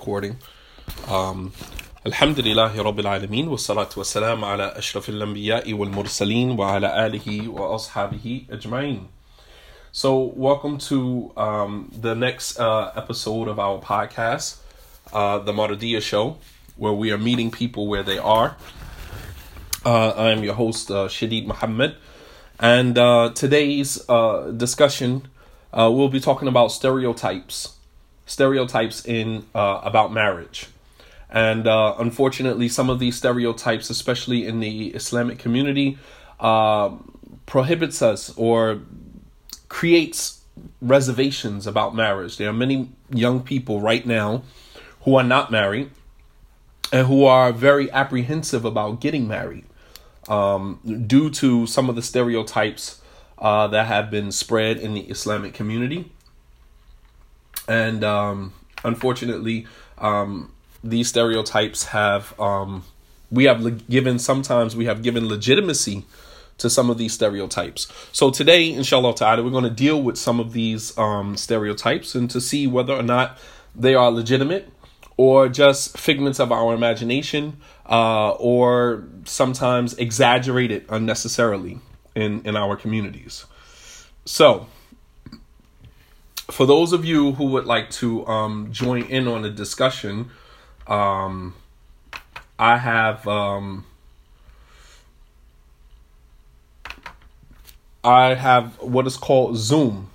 recording. Um, So, welcome to um, the next uh, episode of our podcast, uh, The Mardiyah Show, where we are meeting people where they are. Uh, I'm your host, uh, Shadeed Muhammad, and uh, today's uh, discussion. Uh, we'll be talking about stereotypes stereotypes in uh, about marriage, and uh, unfortunately, some of these stereotypes, especially in the Islamic community, uh, prohibits us or creates reservations about marriage. There are many young people right now who are not married and who are very apprehensive about getting married um, due to some of the stereotypes uh, that have been spread in the Islamic community. And um, unfortunately, um, these stereotypes have, um, we have le- given, sometimes we have given legitimacy to some of these stereotypes. So today, inshallah ta'ala, we're going to deal with some of these um, stereotypes and to see whether or not they are legitimate or just figments of our imagination uh, or sometimes exaggerated unnecessarily in in our communities. So, for those of you who would like to um, join in on the discussion, um, I have um, I have what is called Zoom.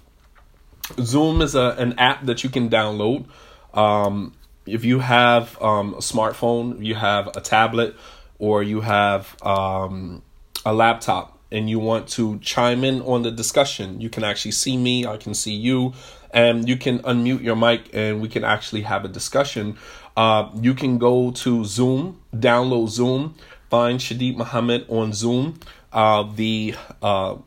Zoom is a an app that you can download. Um, if you have um, a smartphone, you have a tablet, or you have um, a laptop, and you want to chime in on the discussion, you can actually see me, I can see you, and you can unmute your mic and we can actually have a discussion. Uh, you can go to Zoom, download Zoom, find Shadeed Muhammad on Zoom. Uh, the uh,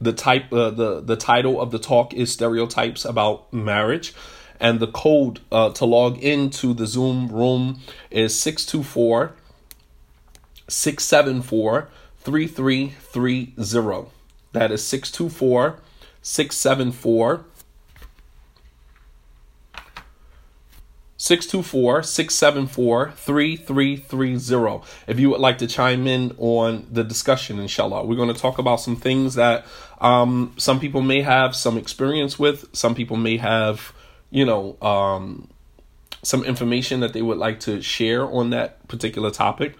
the type uh, the the title of the talk is stereotypes about marriage and the code uh, to log into the zoom room is 624 674 3330. That is 624 674 624 674 3330. If you would like to chime in on the discussion, inshallah, we're going to talk about some things that um, some people may have some experience with, some people may have, you know, um, some information that they would like to share on that particular topic.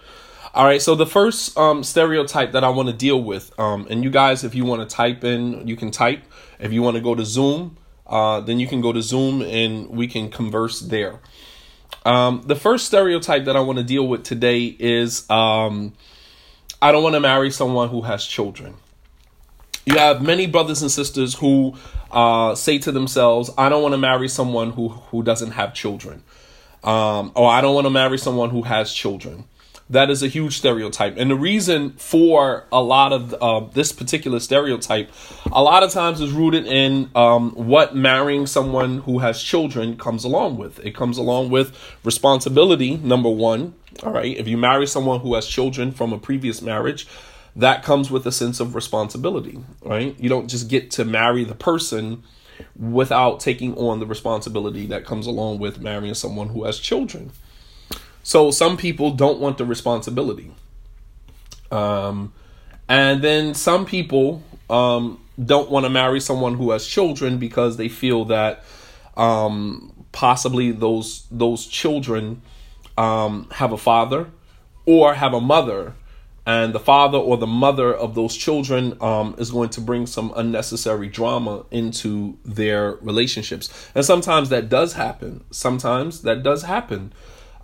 All right, so the first um, stereotype that I want to deal with, um, and you guys, if you want to type in, you can type. If you want to go to Zoom, uh, then you can go to Zoom and we can converse there. Um, the first stereotype that I want to deal with today is um, I don't want to marry someone who has children. You have many brothers and sisters who uh, say to themselves, I don't want to marry someone who, who doesn't have children. Um, or I don't want to marry someone who has children. That is a huge stereotype. And the reason for a lot of uh, this particular stereotype, a lot of times is rooted in um, what marrying someone who has children comes along with. It comes along with responsibility, number one. All right. If you marry someone who has children from a previous marriage, that comes with a sense of responsibility, right? You don't just get to marry the person without taking on the responsibility that comes along with marrying someone who has children. So some people don't want the responsibility. Um, and then some people um, don't want to marry someone who has children because they feel that um, possibly those those children um, have a father or have a mother, and the father or the mother of those children um, is going to bring some unnecessary drama into their relationships. And sometimes that does happen. Sometimes that does happen.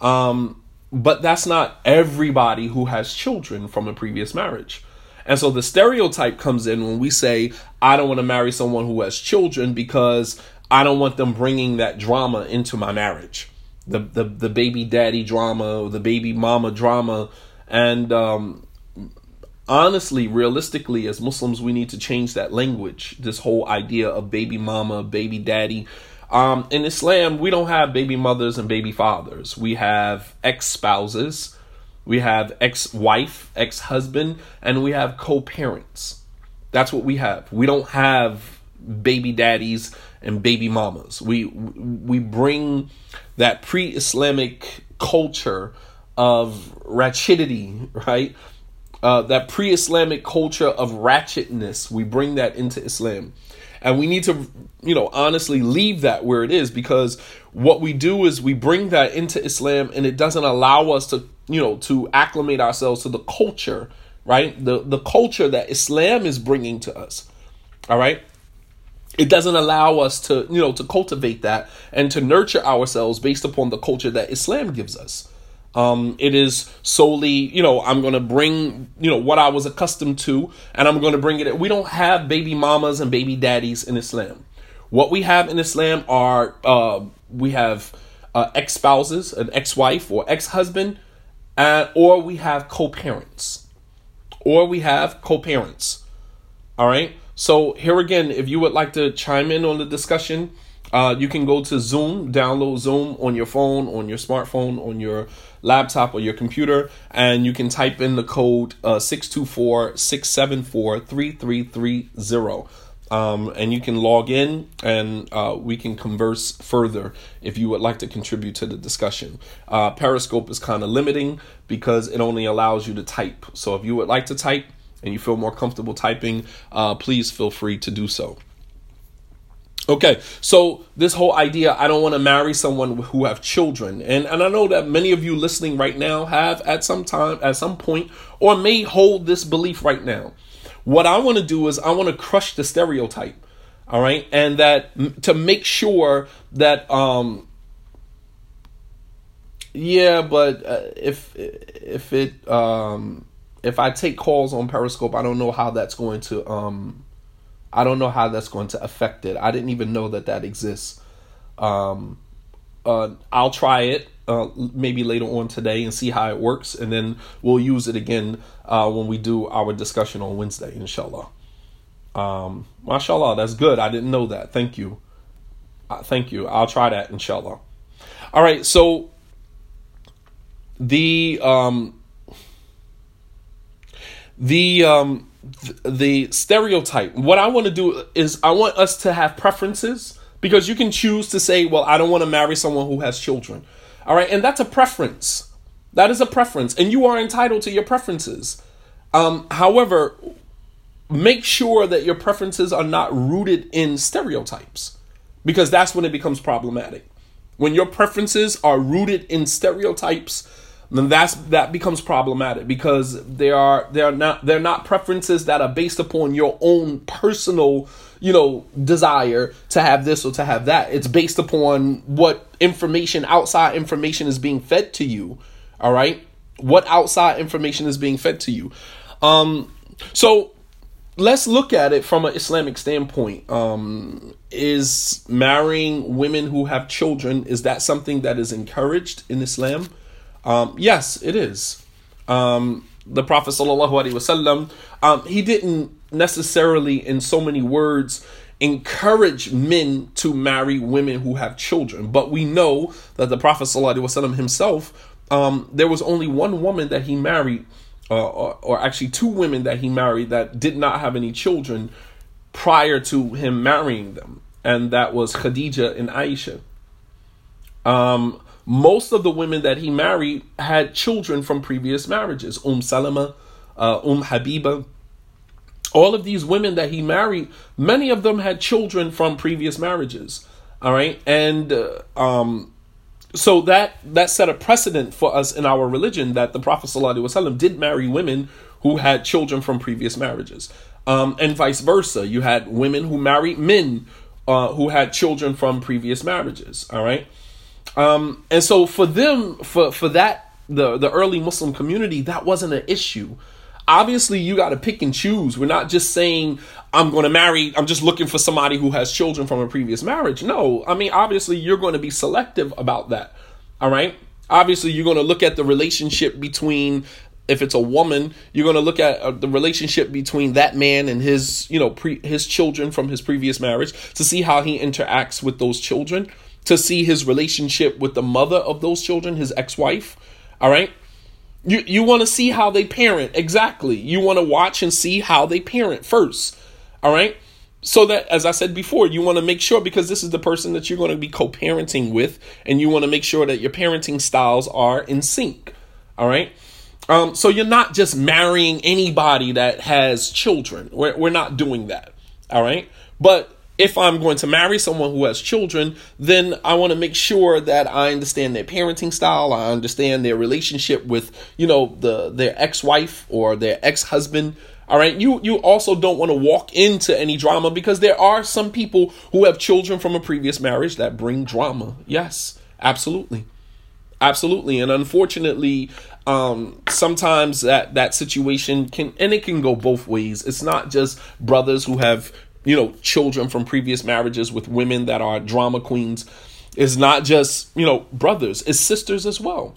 Um, but that's not everybody who has children from a previous marriage. And so the stereotype comes in when we say, I don't want to marry someone who has children because I don't want them bringing that drama into my marriage. The, the, the baby daddy drama, the baby mama drama. And um, honestly, realistically, as Muslims, we need to change that language. This whole idea of baby mama, baby daddy. Um, in Islam, we don't have baby mothers and baby fathers. We have ex spouses, we have ex wife, ex husband, and we have co parents. That's what we have. We don't have baby daddies and baby mamas. We we bring that pre-Islamic culture of ratchetity, right? Uh, that pre-Islamic culture of ratchetness. We bring that into Islam, and we need to, you know, honestly leave that where it is because what we do is we bring that into Islam, and it doesn't allow us to, you know, to acclimate ourselves to the culture, right? The the culture that Islam is bringing to us. All right it doesn't allow us to you know to cultivate that and to nurture ourselves based upon the culture that islam gives us um, it is solely you know i'm going to bring you know what i was accustomed to and i'm going to bring it we don't have baby mamas and baby daddies in islam what we have in islam are uh, we have uh, ex-spouses an ex-wife or ex-husband uh, or we have co-parents. Or we have co-parents. All right? So here again, if you would like to chime in on the discussion, uh, you can go to Zoom, download Zoom on your phone, on your smartphone, on your laptop or your computer, and you can type in the code uh, 624 674 3330. Um, and you can log in and uh, we can converse further if you would like to contribute to the discussion. Uh, Periscope is kind of limiting because it only allows you to type. So if you would like to type, and you feel more comfortable typing, uh, please feel free to do so. Okay, so this whole idea, I don't want to marry someone who have children, and and I know that many of you listening right now have at some time, at some point, or may hold this belief right now. What I want to do is I want to crush the stereotype, all right, and that to make sure that um, yeah, but uh, if if it um if I take calls on Periscope, I don't know how that's going to um I don't know how that's going to affect it. I didn't even know that that exists. Um uh I'll try it uh maybe later on today and see how it works and then we'll use it again uh when we do our discussion on Wednesday, inshallah. Um mashallah, that's good. I didn't know that. Thank you. Uh, thank you. I'll try that inshallah. All right, so the um the um the stereotype. What i want to do is i want us to have preferences because you can choose to say well i don't want to marry someone who has children. All right and that's a preference. That is a preference and you are entitled to your preferences. Um however make sure that your preferences are not rooted in stereotypes because that's when it becomes problematic. When your preferences are rooted in stereotypes then that's that becomes problematic because they are they are not they're not preferences that are based upon your own personal you know desire to have this or to have that. It's based upon what information outside information is being fed to you. All right? What outside information is being fed to you? Um so let's look at it from an islamic standpoint. Um is marrying women who have children is that something that is encouraged in islam um, yes, it is. Um, the Prophet sallallahu alaihi wasallam, um, he didn't necessarily, in so many words, encourage men to marry women who have children. But we know that the Prophet sallallahu alaihi wasallam himself, um, there was only one woman that he married, uh, or, or actually two women that he married that did not have any children prior to him marrying them, and that was Khadija and Aisha. Um, most of the women that he married had children from previous marriages. Um Salama, uh, Umm Habiba. All of these women that he married, many of them had children from previous marriages. All right, and uh, um, so that that set a precedent for us in our religion that the Prophet ﷺ did marry women who had children from previous marriages, um, and vice versa. You had women who married men uh, who had children from previous marriages. All right. Um, and so for them, for for that the the early Muslim community, that wasn't an issue. Obviously, you got to pick and choose. We're not just saying I'm going to marry. I'm just looking for somebody who has children from a previous marriage. No, I mean obviously you're going to be selective about that. All right. Obviously, you're going to look at the relationship between if it's a woman, you're going to look at uh, the relationship between that man and his, you know, pre- his children from his previous marriage to see how he interacts with those children to see his relationship with the mother of those children, his ex-wife. All right? You you want to see how they parent exactly. You want to watch and see how they parent first. All right? so that as i said before you want to make sure because this is the person that you're going to be co-parenting with and you want to make sure that your parenting styles are in sync all right um, so you're not just marrying anybody that has children we're, we're not doing that all right but if i'm going to marry someone who has children then i want to make sure that i understand their parenting style i understand their relationship with you know the their ex-wife or their ex-husband all right. You you also don't want to walk into any drama because there are some people who have children from a previous marriage that bring drama. Yes, absolutely. Absolutely. And unfortunately, um, sometimes that that situation can and it can go both ways. It's not just brothers who have, you know, children from previous marriages with women that are drama queens. It's not just, you know, brothers, it's sisters as well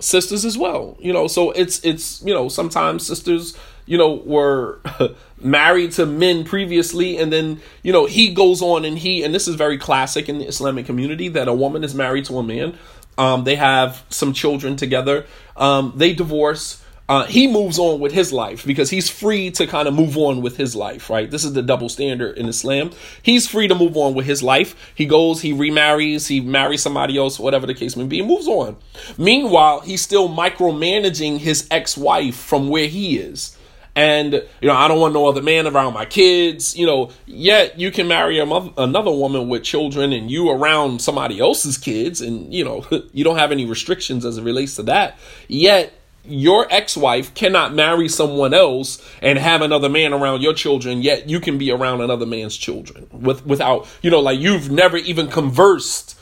sisters as well you know so it's it's you know sometimes sisters you know, were married to men previously, and then, you know, he goes on and he, and this is very classic in the Islamic community, that a woman is married to a man. Um, they have some children together. Um, they divorce. Uh, he moves on with his life because he's free to kind of move on with his life, right? This is the double standard in Islam. He's free to move on with his life. He goes, he remarries, he marries somebody else, whatever the case may be, moves on. Meanwhile, he's still micromanaging his ex wife from where he is and you know i don't want no other man around my kids you know yet you can marry another woman with children and you around somebody else's kids and you know you don't have any restrictions as it relates to that yet your ex-wife cannot marry someone else and have another man around your children yet you can be around another man's children with without you know like you've never even conversed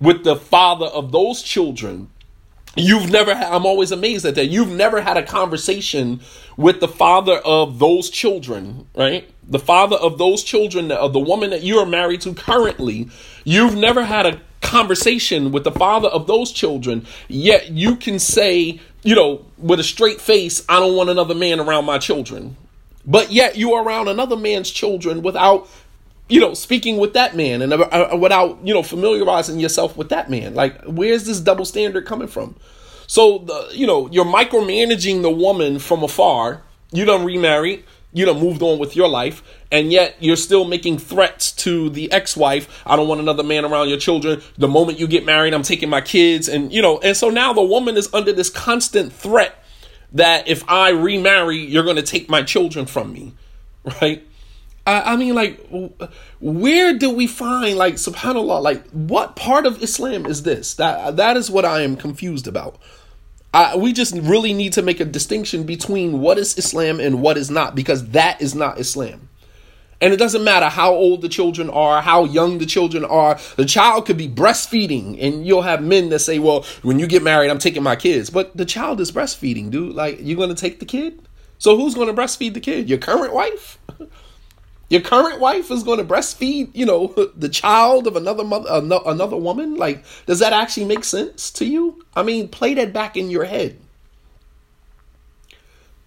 with the father of those children You've never I'm always amazed at that. You've never had a conversation with the father of those children, right? The father of those children, of the woman that you are married to currently. You've never had a conversation with the father of those children, yet you can say, you know, with a straight face, I don't want another man around my children. But yet you are around another man's children without you know, speaking with that man and uh, uh, without, you know, familiarizing yourself with that man. Like, where's this double standard coming from? So, the, you know, you're micromanaging the woman from afar. You don't remarry. You don't moved on with your life, and yet you're still making threats to the ex-wife. I don't want another man around your children. The moment you get married, I'm taking my kids, and you know, and so now the woman is under this constant threat that if I remarry, you're going to take my children from me, right? I, I mean, like, where do we find, like, subhanAllah, like, what part of Islam is this? That That is what I am confused about. I, we just really need to make a distinction between what is Islam and what is not, because that is not Islam. And it doesn't matter how old the children are, how young the children are. The child could be breastfeeding, and you'll have men that say, Well, when you get married, I'm taking my kids. But the child is breastfeeding, dude. Like, you're going to take the kid? So who's going to breastfeed the kid? Your current wife? Your current wife is going to breastfeed, you know, the child of another mother, another woman. Like, does that actually make sense to you? I mean, play that back in your head.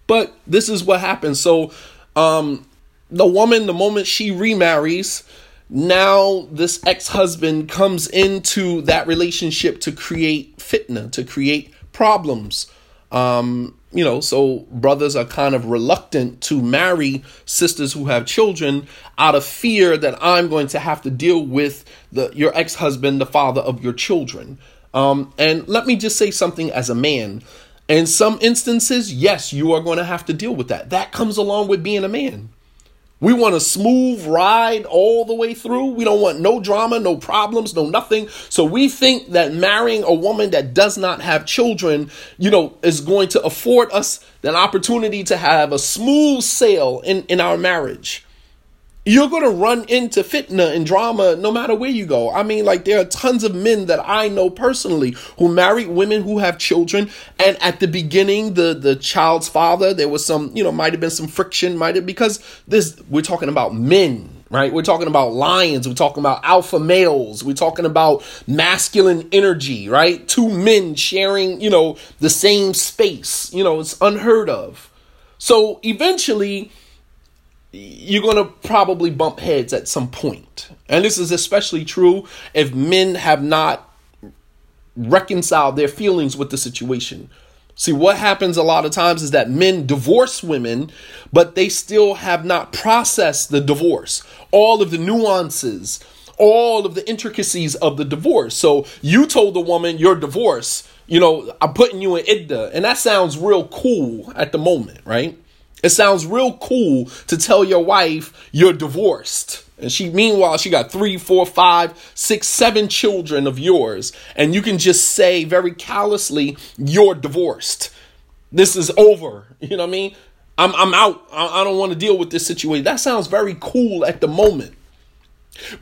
But this is what happens. So, um, the woman, the moment she remarries, now this ex-husband comes into that relationship to create fitna, to create problems. Um, you know, so brothers are kind of reluctant to marry sisters who have children out of fear that I'm going to have to deal with the your ex-husband, the father of your children. Um, and let me just say something as a man. In some instances, yes, you are going to have to deal with that. That comes along with being a man. We want a smooth ride all the way through. We don't want no drama, no problems, no nothing. So we think that marrying a woman that does not have children, you know, is going to afford us an opportunity to have a smooth sail in, in our marriage you're going to run into fitna and drama no matter where you go. I mean, like, there are tons of men that I know personally who married women who have children. And at the beginning, the, the child's father, there was some, you know, might have been some friction, might have, because this, we're talking about men. Right? We're talking about lions. We're talking about alpha males. We're talking about masculine energy, right? Two men sharing, you know, the same space. You know, it's unheard of. So eventually, you're going to probably bump heads at some point. And this is especially true if men have not reconciled their feelings with the situation. See, what happens a lot of times is that men divorce women, but they still have not processed the divorce, all of the nuances, all of the intricacies of the divorce. So you told the woman you're divorced, you know, I'm putting you in idda, and that sounds real cool at the moment, right? It sounds real cool to tell your wife you're divorced. And she, meanwhile, she got three, four, five, six, seven children of yours. And you can just say very callously, you're divorced. This is over. You know what I mean? I'm, I'm out. I, I don't want to deal with this situation. That sounds very cool at the moment.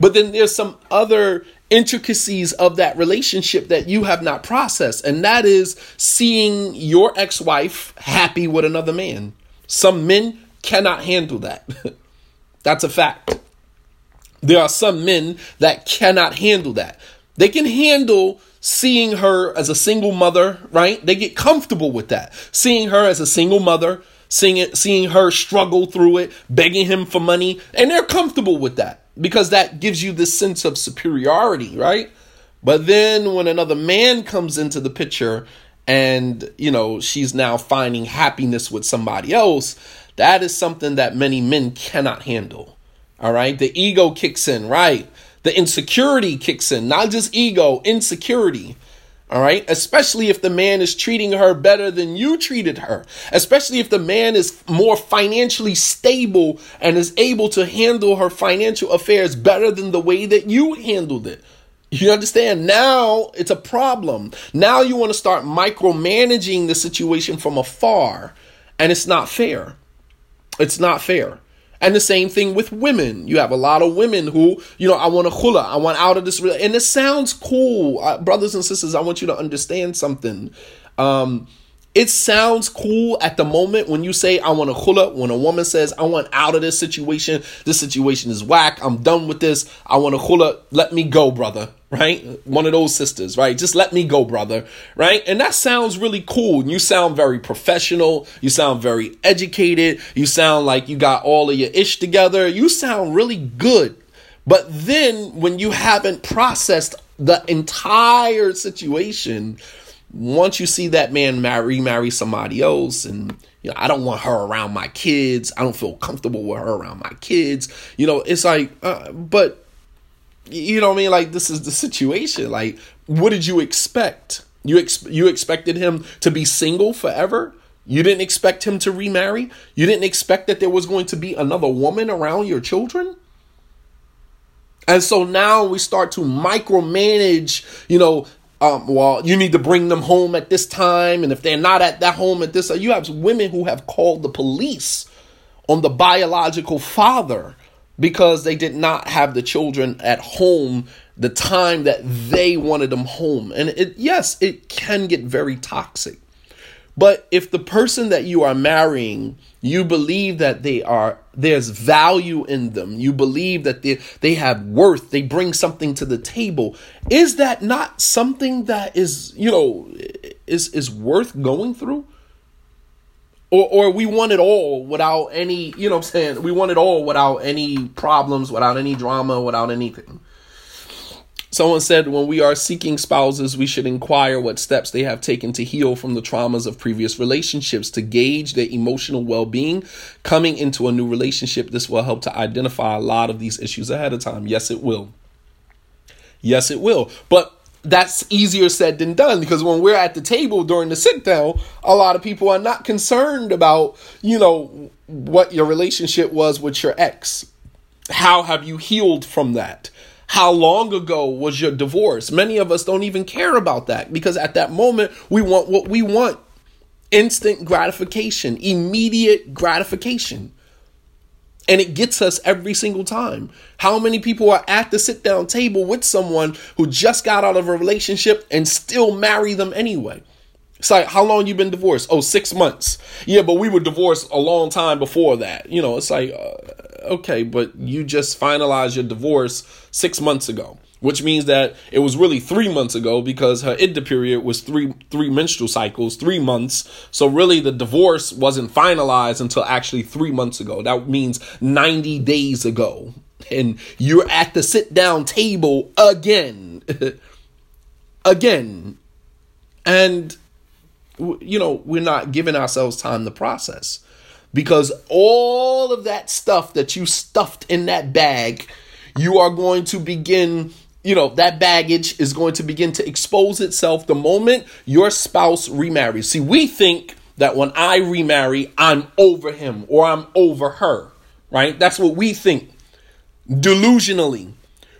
But then there's some other intricacies of that relationship that you have not processed. And that is seeing your ex wife happy with another man. Some men cannot handle that. That's a fact. There are some men that cannot handle that. They can handle seeing her as a single mother, right? They get comfortable with that. Seeing her as a single mother, seeing it, seeing her struggle through it, begging him for money, and they're comfortable with that because that gives you this sense of superiority, right? But then when another man comes into the picture and you know she's now finding happiness with somebody else. That is something that many men cannot handle. All right? The ego kicks in right? The insecurity kicks in. Not just ego insecurity. All right? Especially if the man is treating her better than you treated her. Especially if the man is more financially stable and is able to handle her financial affairs better than the way that you handled it you understand? Now it's a problem. Now you want to start micromanaging the situation from afar, and it's not fair. It's not fair. And the same thing with women. You have a lot of women who, you know, I want a khula, I want out of this. And it sounds cool. Uh, brothers and sisters, I want you to understand something. Um, it sounds cool at the moment when you say, I want a khula. When a woman says, I want out of this situation, this situation is whack, I'm done with this, I want a khula, let me go, brother, right? One of those sisters, right? Just let me go, brother, right? And that sounds really cool. You sound very professional, you sound very educated, you sound like you got all of your ish together, you sound really good. But then when you haven't processed the entire situation, once you see that man marry marry somebody else and you know i don't want her around my kids i don't feel comfortable with her around my kids you know it's like uh, but you know what i mean? Like this is the situation. Like what did you expect? You ex- you expected him to be single forever? You didn't expect him to remarry? You didn't expect that there was going to be another woman around your children? And so now we start to micromanage, you know, um, well, you need to bring them home at this time. And if they're not at that home at this, you have women who have called the police on the biological father because they did not have the children at home the time that they wanted them home. And it, yes, it can get very toxic. But if the person that you are marrying, you believe that they are there's value in them. You believe that they they have worth. They bring something to the table. Is that not something that is, you know, is is worth going through? Or or we want it all without any, you know what I'm saying? We want it all without any problems, without any drama, without anything. Someone said, when we are seeking spouses, we should inquire what steps they have taken to heal from the traumas of previous relationships to gauge their emotional well being. Coming into a new relationship, this will help to identify a lot of these issues ahead of time. Yes, it will. Yes, it will. But that's easier said than done because when we're at the table during the sit down, a lot of people are not concerned about, you know, what your relationship was with your ex. How have you healed from that? How long ago was your divorce? Many of us don't even care about that because at that moment we want what we want instant gratification, immediate gratification. And it gets us every single time. How many people are at the sit down table with someone who just got out of a relationship and still marry them anyway? It's like, how long you been divorced? Oh, six months. Yeah, but we were divorced a long time before that. You know, it's like, uh, okay, but you just finalized your divorce six months ago, which means that it was really three months ago because her idda period was three three menstrual cycles, three months. So really, the divorce wasn't finalized until actually three months ago. That means ninety days ago, and you're at the sit down table again, again, and you know, we're not giving ourselves time to process because all of that stuff that you stuffed in that bag, you are going to begin, you know, that baggage is going to begin to expose itself the moment your spouse remarries. See, we think that when I remarry, I'm over him or I'm over her, right? That's what we think delusionally.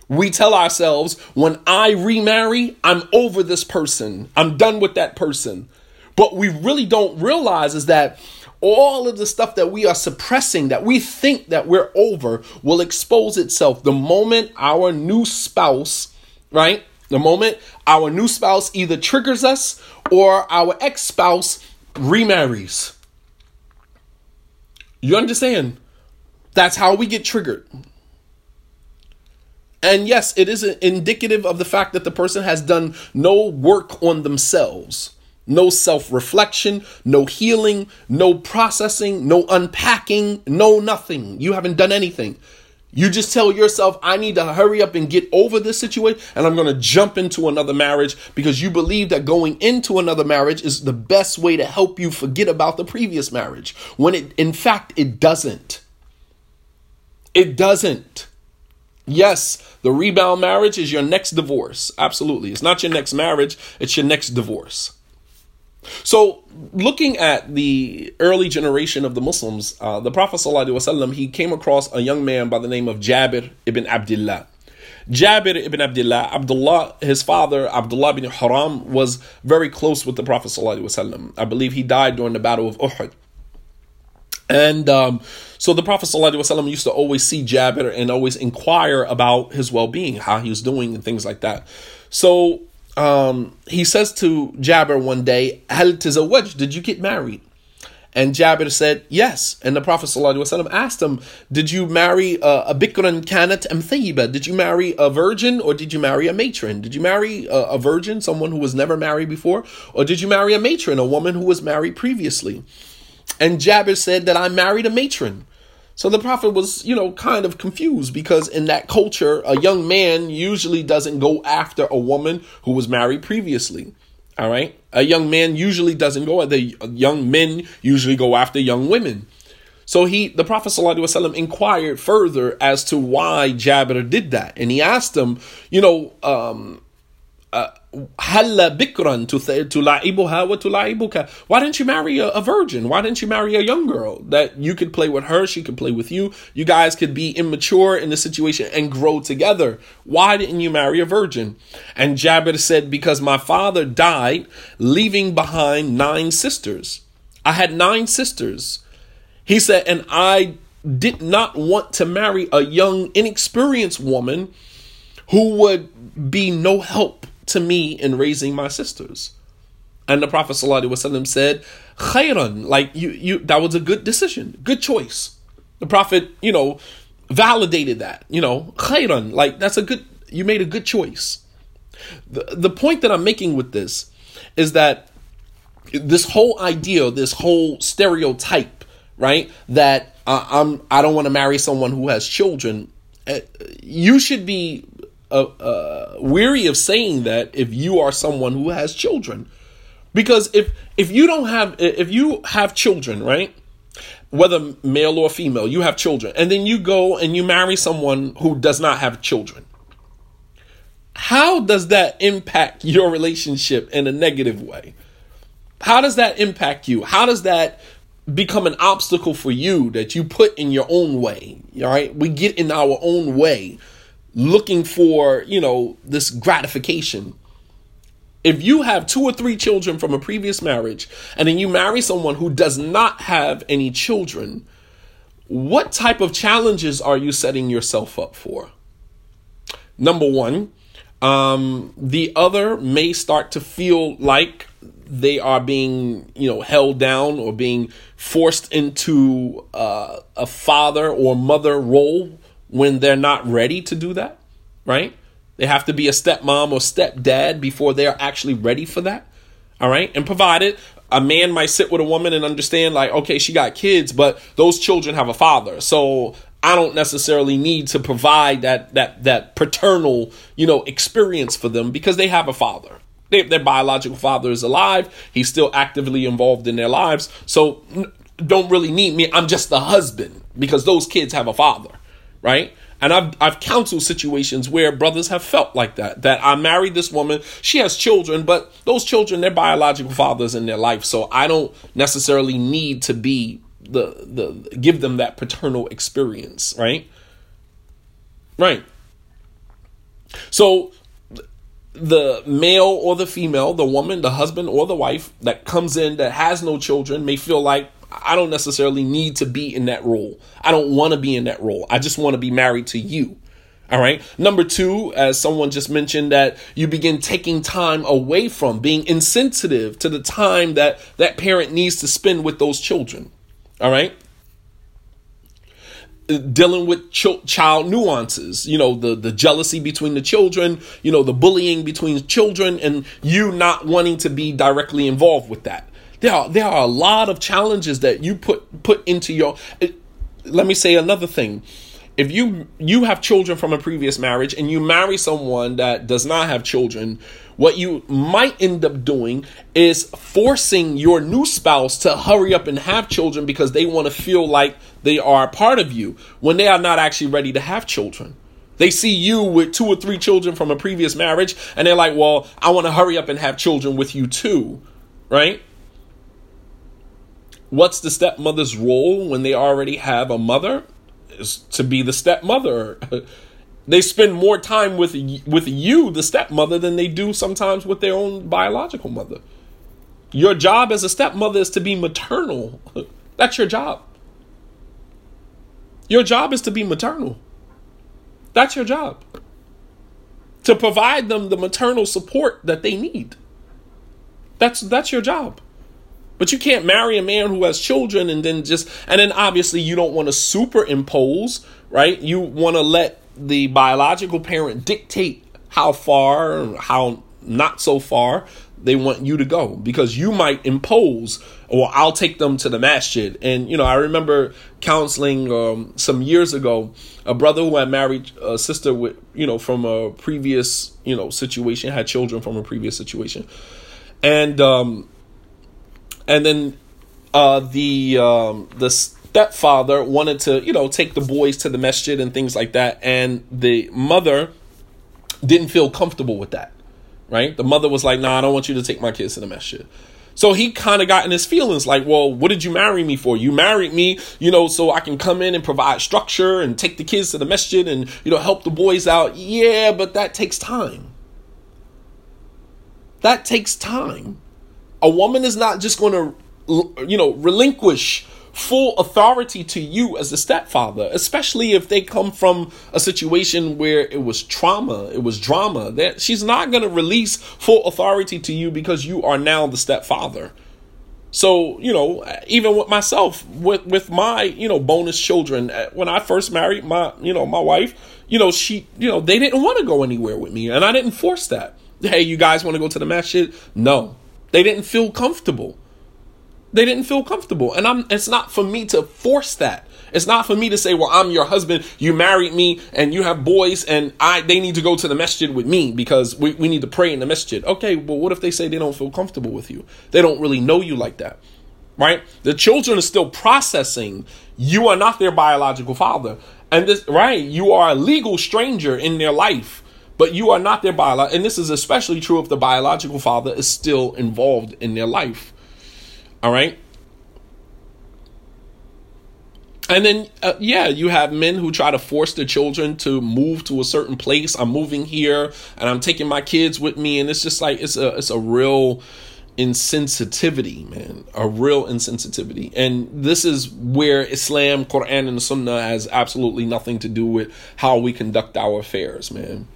We tell ourselves, when I remarry, I'm over this person. I'm done with that person. But we really don't realize is that all of the stuff that we are suppressing, that we think that we're over, will expose itself the moment our new spouse, right? The moment our new spouse either triggers us or our ex spouse remarries. You understand? That's how we get triggered. And yes, it is indicative of the fact that the person has done no work on themselves. No self reflection, no healing, no processing, no unpacking, no nothing. You haven't done anything. You just tell yourself, I need to hurry up and get over this situation, and I'm going to jump into another marriage because you believe that going into another marriage is the best way to help you forget about the previous marriage. When it, in fact, it doesn't. It doesn't. Yes, the rebound marriage is your next divorce. Absolutely. It's not your next marriage, it's your next divorce. So, looking at the early generation of the Muslims, uh, the Prophet ﷺ, he came across a young man by the name of Jabir ibn Abdullah. Jabir ibn Abdullah, Abdullah, his father, Abdullah ibn Haram, was very close with the Prophet ﷺ. I believe he died during the Battle of Uhud. And um, so the Prophet ﷺ used to always see Jabir and always inquire about his well being, how he was doing, and things like that. So um, he says to Jabir one day, Hal tazawwaj, did you get married? And Jabir said, yes. And the Prophet ﷺ asked him, did you marry a, a bikran kanat am Did you marry a virgin or did you marry a matron? Did you marry a, a virgin, someone who was never married before? Or did you marry a matron, a woman who was married previously? And Jabir said that I married a matron. So the prophet was, you know, kind of confused because in that culture, a young man usually doesn't go after a woman who was married previously. All right. A young man usually doesn't go the young men usually go after young women. So he, the Prophet ﷺ inquired further as to why Jabir did that. And he asked him, you know, um, uh, Halla bikran to tula'ibuha wa tulaibuka. Why didn't you marry a, a, virgin? Why didn't you marry a young girl that you could play with her, she could play with you. You guys could be immature in the situation and grow together. Why didn't you marry a virgin? And Jabir said, because my father died leaving behind nine sisters. I had nine sisters. He said, and I did not want to marry a young, inexperienced woman who would be no help to me in raising my sisters. And the Prophet ﷺ said, khayran, like you, you, that was a good decision, good choice. The Prophet, you know, validated that, you know, khayran, like that's a good, you made a good choice. The, the point that I'm making with this is that this whole idea, this whole stereotype, right, that I'm, I don't want to marry someone who has children, uh, you should be uh, uh, weary of saying that if you are someone who has children, because if if you don't have if you have children, right, whether male or female, you have children, and then you go and you marry someone who does not have children. How does that impact your relationship in a negative way? How does that impact you? How does that become an obstacle for you that you put in your own way? All right, we get in our own way looking for, you know, this gratification. If you have two or three children from a previous marriage and then you marry someone who does not have any children, what type of challenges are you setting yourself up for? Number one, um, the other may start to feel like they are being, you know, held down or being forced into uh, a father or mother role when they're not ready to do that, right? They have to be a stepmom or stepdad before they're actually ready for that. All right. And provided a man might sit with a woman and understand, like, okay, she got kids, but those children have a father. So I don't necessarily need to provide that that that paternal, you know, experience for them because they have a father. They, their biological father is alive. He's still actively involved in their lives. So don't really need me. I'm just the husband because those kids have a father, right? And I've I've counseled situations where brothers have felt like that. That I married this woman, she has children, but those children, they're biological fathers in their life. So I don't necessarily need to be the the give them that paternal experience, right? Right. So the male or the female, the woman, the husband or the wife that comes in that has no children may feel like I don't necessarily need to be in that role. I don't want to be in that role. I just want to be married to you. All right. Number two, as someone just mentioned, that you begin taking time away from being insensitive to the time that that parent needs to spend with those children. All right. Dealing with ch- child nuances, you know, the, the jealousy between the children, you know, the bullying between children, and you not wanting to be directly involved with that there are there are a lot of challenges that you put put into your it, let me say another thing. If you you have children from a previous marriage and you marry someone that does not have children what you might end up doing is forcing your new spouse to hurry up and have children because they want to feel like they are a part of you when they are not actually ready to have children. They see you with two or three children from a previous marriage and they're like well i want to hurry up and have children with you too right What's the stepmother's role when they already have a mother? Is to be the stepmother. they spend more time with with you, the stepmother, than they do sometimes with their own biological mother. Your job as a stepmother is to be maternal. That's your job. Your job is to be maternal. That's your job. To provide them the maternal support that they need. That's that's your job. But you can't marry a man who has children and then just, and then obviously you don't want to superimpose, right? You want to let the biological parent dictate how far, how not so far they want you to go because you might impose or I'll take them to the masjid. And, you know, I remember counseling um, some years ago a brother who had married a sister with, you know, from a previous, you know, situation, had children from a previous situation. And, um, and then uh, the um, the stepfather wanted to you know take the boys to the masjid and things like that, and the mother didn't feel comfortable with that. Right, the mother was like, "Nah, I don't want you to take my kids to the masjid." So he kind of got in his feelings like, well, what did you marry me for? You married me, you know, so I can come in and provide structure and take the kids to the masjid and, you know, help the boys out. Yeah, but that takes time. That takes time. A woman is not just going to, you know, relinquish full authority to you as a stepfather, especially if they come from a situation where it was trauma, it was drama. That she's not going to release full authority to you because you are now the stepfather. So, you know, even with myself, with with my, you know, bonus children, uh, when I first married my, you know, my wife, you know, she, you know, they didn't want to go anywhere with me, and I didn't force that. Hey, you guys want to go to the masjid? No, they didn't feel comfortable. They didn't feel comfortable. And I'm it's not for me to force that. It's not for me to say, well, I'm your husband, you married me, and you have boys, and I they need to go to the masjid with me because we, we need to pray in the masjid. Okay, but what if they say they don't feel comfortable with you? They don't really know you like that. Right? The children are still processing. You are not their biological father. And this right, you are a legal stranger in their life but you are not their biological, and this is especially true if the biological father is still involved in their life. All right. And then, uh, yeah, you have men who try to force their children to move to a certain place. I'm moving here, and I'm taking my kids with me, and it's just like it's a it's a real insensitivity, man, a real insensitivity. And this is where Islam, Quran, and Sunnah has absolutely nothing to do with how we conduct our affairs, man.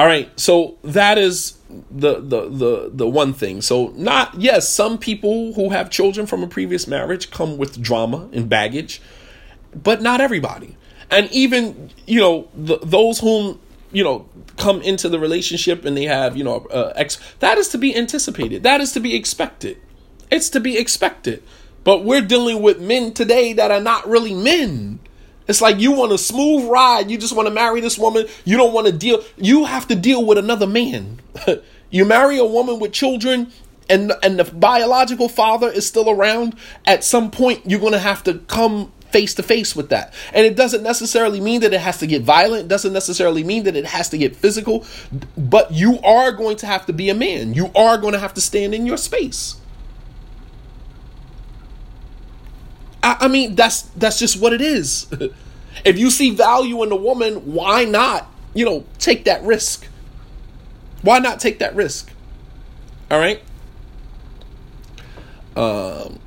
All right, so that is the the the the one thing. So not yes, some people who have children from a previous marriage come with drama and baggage, but not everybody. And even you know the, those whom you know come into the relationship and they have you know uh, ex that is to be anticipated. That is to be expected. It's to be expected. But we're dealing with men today that are not really men It's like you want a smooth ride. You just want to marry this woman. You don't want to deal. You have to deal with another man. you marry a woman with children and and the biological father is still around, at some point you're going to have to come face to face with that. And it doesn't necessarily mean that it has to get violent, it doesn't necessarily mean that it has to get physical, but you are going to have to be a man. You are going to have to stand in your space. I, I mean, that's that's just what it is. if you see value in a woman, why not, you know, take that risk? Why not take that risk? All right? Um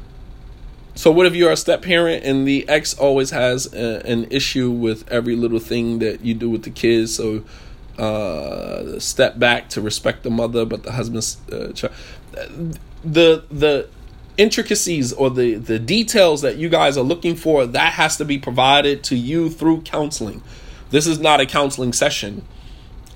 so what if you're a step parent and the ex always has a, an issue with every little thing that you do with the kids? So uh, step back to respect the mother, but the husband's uh, child. The the intricacies or the the details that you guys are looking for that has to be provided to you through counseling. This is not a counseling session.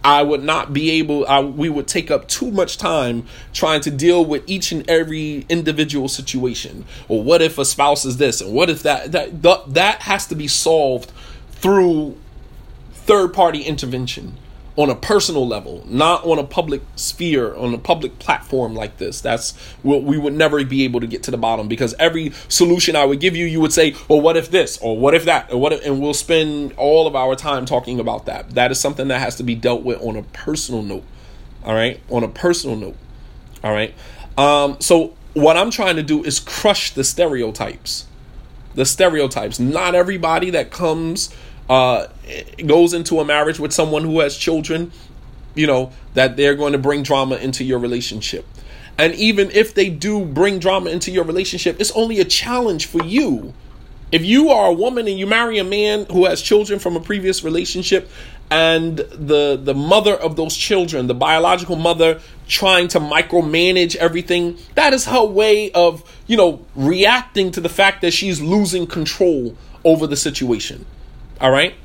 I would not be able, I, we would take up too much time trying to deal with each and every individual situation. Or what if a spouse is this? And what if that, that, that, that has to be solved through third party intervention on a personal level, not on a public sphere, on a public platform like this. That's what we would never be able to get to the bottom because every solution I would give you, you would say, well, what if this? Or what if that? Or what if, and we'll spend all of our time talking about that. That is something that has to be dealt with on a personal note. All right. On a personal note. All right. Um, so what I'm trying to do is crush the stereotypes. The stereotypes. Not everybody that comes uh, goes into a marriage with someone who has children, you know, that they're going to bring drama into your relationship. And even if they do bring drama into your relationship, it's only a challenge for you. If you are a woman and you marry a man who has children from a previous relationship, and the the mother of those children, the biological mother, trying to micromanage everything, that is her way of, you know, reacting to the fact that she's losing control over the situation. All right?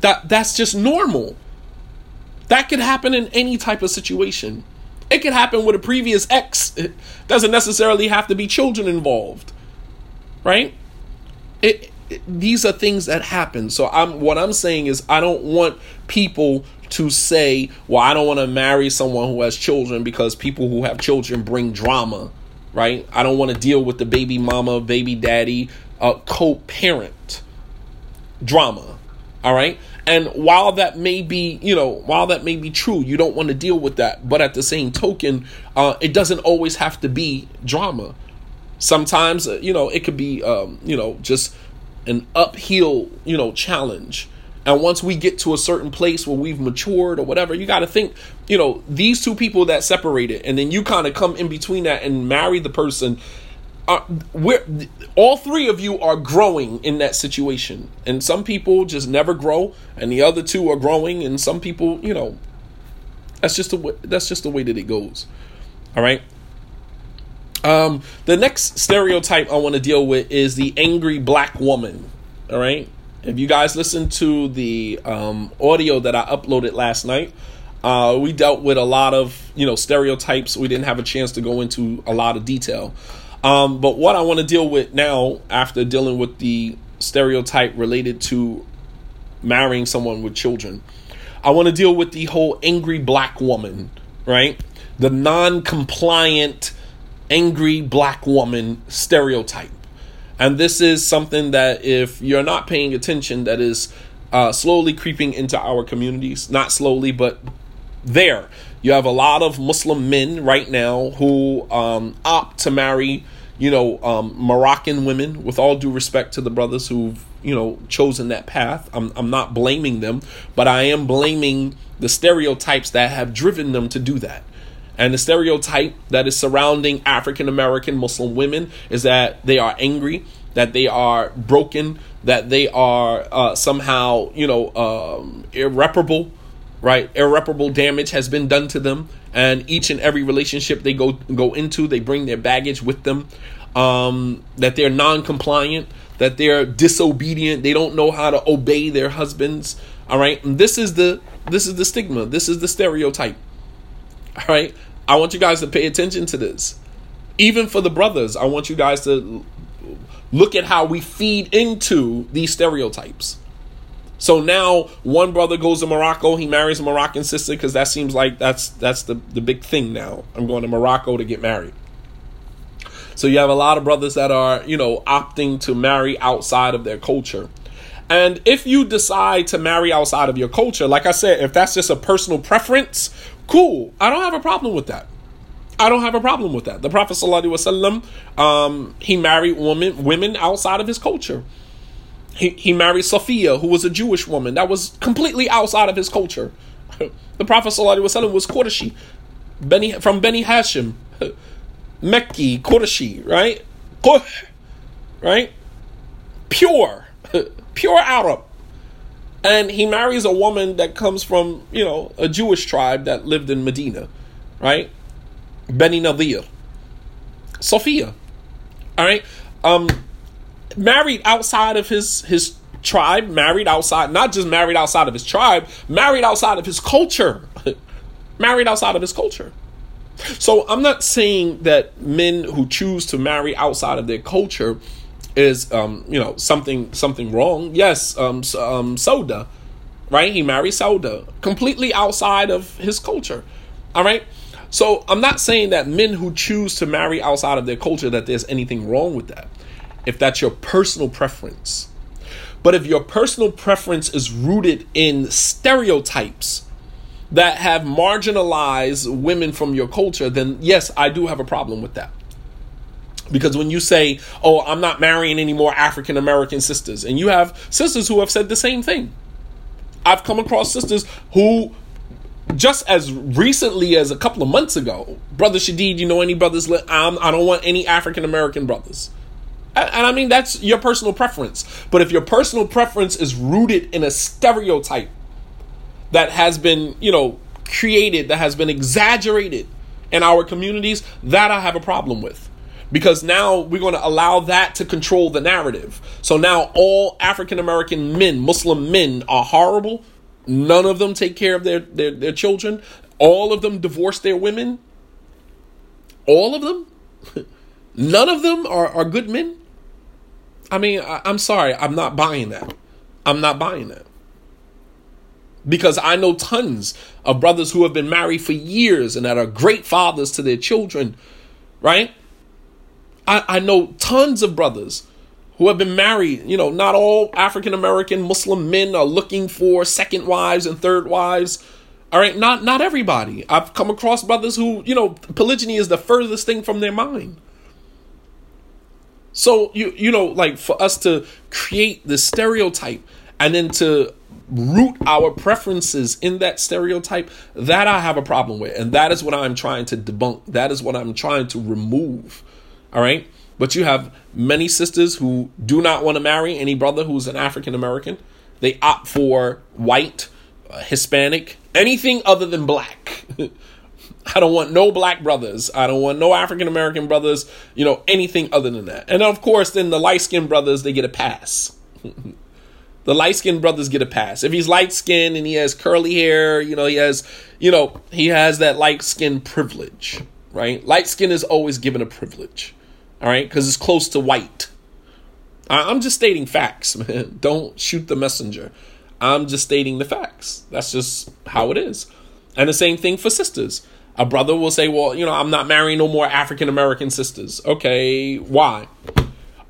That that's just normal. That could happen in any type of situation. It could happen with a previous ex. It doesn't necessarily have to be children involved. Right? It, it, these are things that happen. So I'm what I'm saying is I don't want people to say, "Well, I don't want to marry someone who has children because people who have children bring drama." Right? I don't want to deal with the baby mama, baby daddy, uh, co-parent drama. All right. And while that may be, you know, while that may be true, you don't want to deal with that. But at the same token, uh, it doesn't always have to be drama. Sometimes, uh, you know, it could be, um, you know, just an uphill, you know, challenge. And once we get to a certain place where we've matured or whatever, you got to think, you know, these two people that separated, and then you kind of come in between that and marry the person we're all three of you are growing in that situation. And some people just never grow and the other two are growing and some people you know that's just the way that's just the way that it goes. All right? Um the next stereotype i want to deal with is the angry black woman. All right? If you guys listen to the um, audio that i uploaded last night uh, we dealt with a lot of you know stereotypes. We didn't have a chance to go into a lot of detail um, but what I want to deal with now, after dealing with the stereotype related to marrying someone with children, I want to deal with the whole angry black woman, right? The non compliant, angry black woman stereotype. And this is something that, if you're not paying attention, that is uh, slowly creeping into our communities. Not slowly, but there. You have a lot of Muslim men right now who um, opt to marry, you know, um, Moroccan women. With all due respect to the brothers who've, you know, chosen that path, I'm, I'm not blaming them, but I am blaming the stereotypes that have driven them to do that. And the stereotype that is surrounding African American Muslim women is that they are angry, that they are broken, that they are uh, somehow, you know, um, irreparable right? Irreparable damage has been done to them, and each and every relationship they go go into, they bring their baggage with them. Um, that they're non-compliant, that they're disobedient, they don't know how to obey their husbands. All right, and this is the this is the stigma. This is the stereotype. All right, I want you guys to pay attention to this. Even for the brothers, I want you guys to look at how we feed into these stereotypes. So now one brother goes to Morocco, he marries a Moroccan sister because that seems like that's that's the, the big thing now. I'm going to Morocco to get married. So you have a lot of brothers that are, you know, opting to marry outside of their culture. And if you decide to marry outside of your culture, like I said, if that's just a personal preference, cool. I don't have a problem with that. I don't have a problem with that. The Prophet ﷺ, um, he married women women outside of his culture. He, he married Sophia, who was a Jewish woman. That was completely outside of his culture. the Prophet ﷺ was Qurayshi, from Beni Hashim, Mekki, Qurayshi, right? Right? Pure, pure Arab. And he marries a woman that comes from, you know, a Jewish tribe that lived in Medina, right? Beni Nadir. Sophia. All right? Um, married outside of his his tribe, married outside, not just married outside of his tribe, married outside of his culture. married outside of his culture. So I'm not saying that men who choose to marry outside of their culture is um, you know something something wrong. Yes, um, um, Sauda, right? He married Sauda, completely outside of his culture. All right. So I'm not saying that men who choose to marry outside of their culture that there's anything wrong with that if that's your personal preference. But if your personal preference is rooted in stereotypes that have marginalized women from your culture, then yes, I do have a problem with that. Because when you say, oh, I'm not marrying any more African American sisters, and you have sisters who have said the same thing. I've come across sisters who, just as recently as a couple of months ago, Brother Shadeed, you know any brothers? Um, I don't want any African American brothers. And I mean, that's your personal preference. But if your personal preference is rooted in a stereotype that has been, you know, created, that has been exaggerated in our communities, that I have a problem with. Because now we're going to allow that to control the narrative. So now all African American men, Muslim men, are horrible. None of them take care of their, their, their children. All of them divorce their women. All of them. None of them are, are good men. I mean, I, I'm sorry, I'm not buying that. I'm not buying that. Because I know tons of brothers who have been married for years and that are great fathers to their children, right? I, I know tons of brothers who have been married. You know, not all African American Muslim men are looking for second wives and third wives. All right, not not everybody. I've come across brothers who, you know, polygyny is the furthest thing from their mind. So you you know like for us to create the stereotype and then to root our preferences in that stereotype that I have a problem with. And that is what I'm trying to debunk. That is what I'm trying to remove. All right? But you have many sisters who do not want to marry any brother who's an African American. They opt for white uh, Hispanic anything other than black I don't want no black brothers. I don't want no African American brothers, you know, anything other than that. And of course, then the light skinned brothers, they get a pass. the light skinned brothers get a pass. If he's light skinned and he has curly hair, you know, he has, you know, he has that light skin privilege, right? Light skin is always given a privilege, all right, because it's close to white. I'm just stating facts, man. Don't shoot the messenger. I'm just stating the facts. That's just how it is. And the same thing for sisters. A brother will say, Well, you know, I'm not marrying no more African American sisters. Okay, why?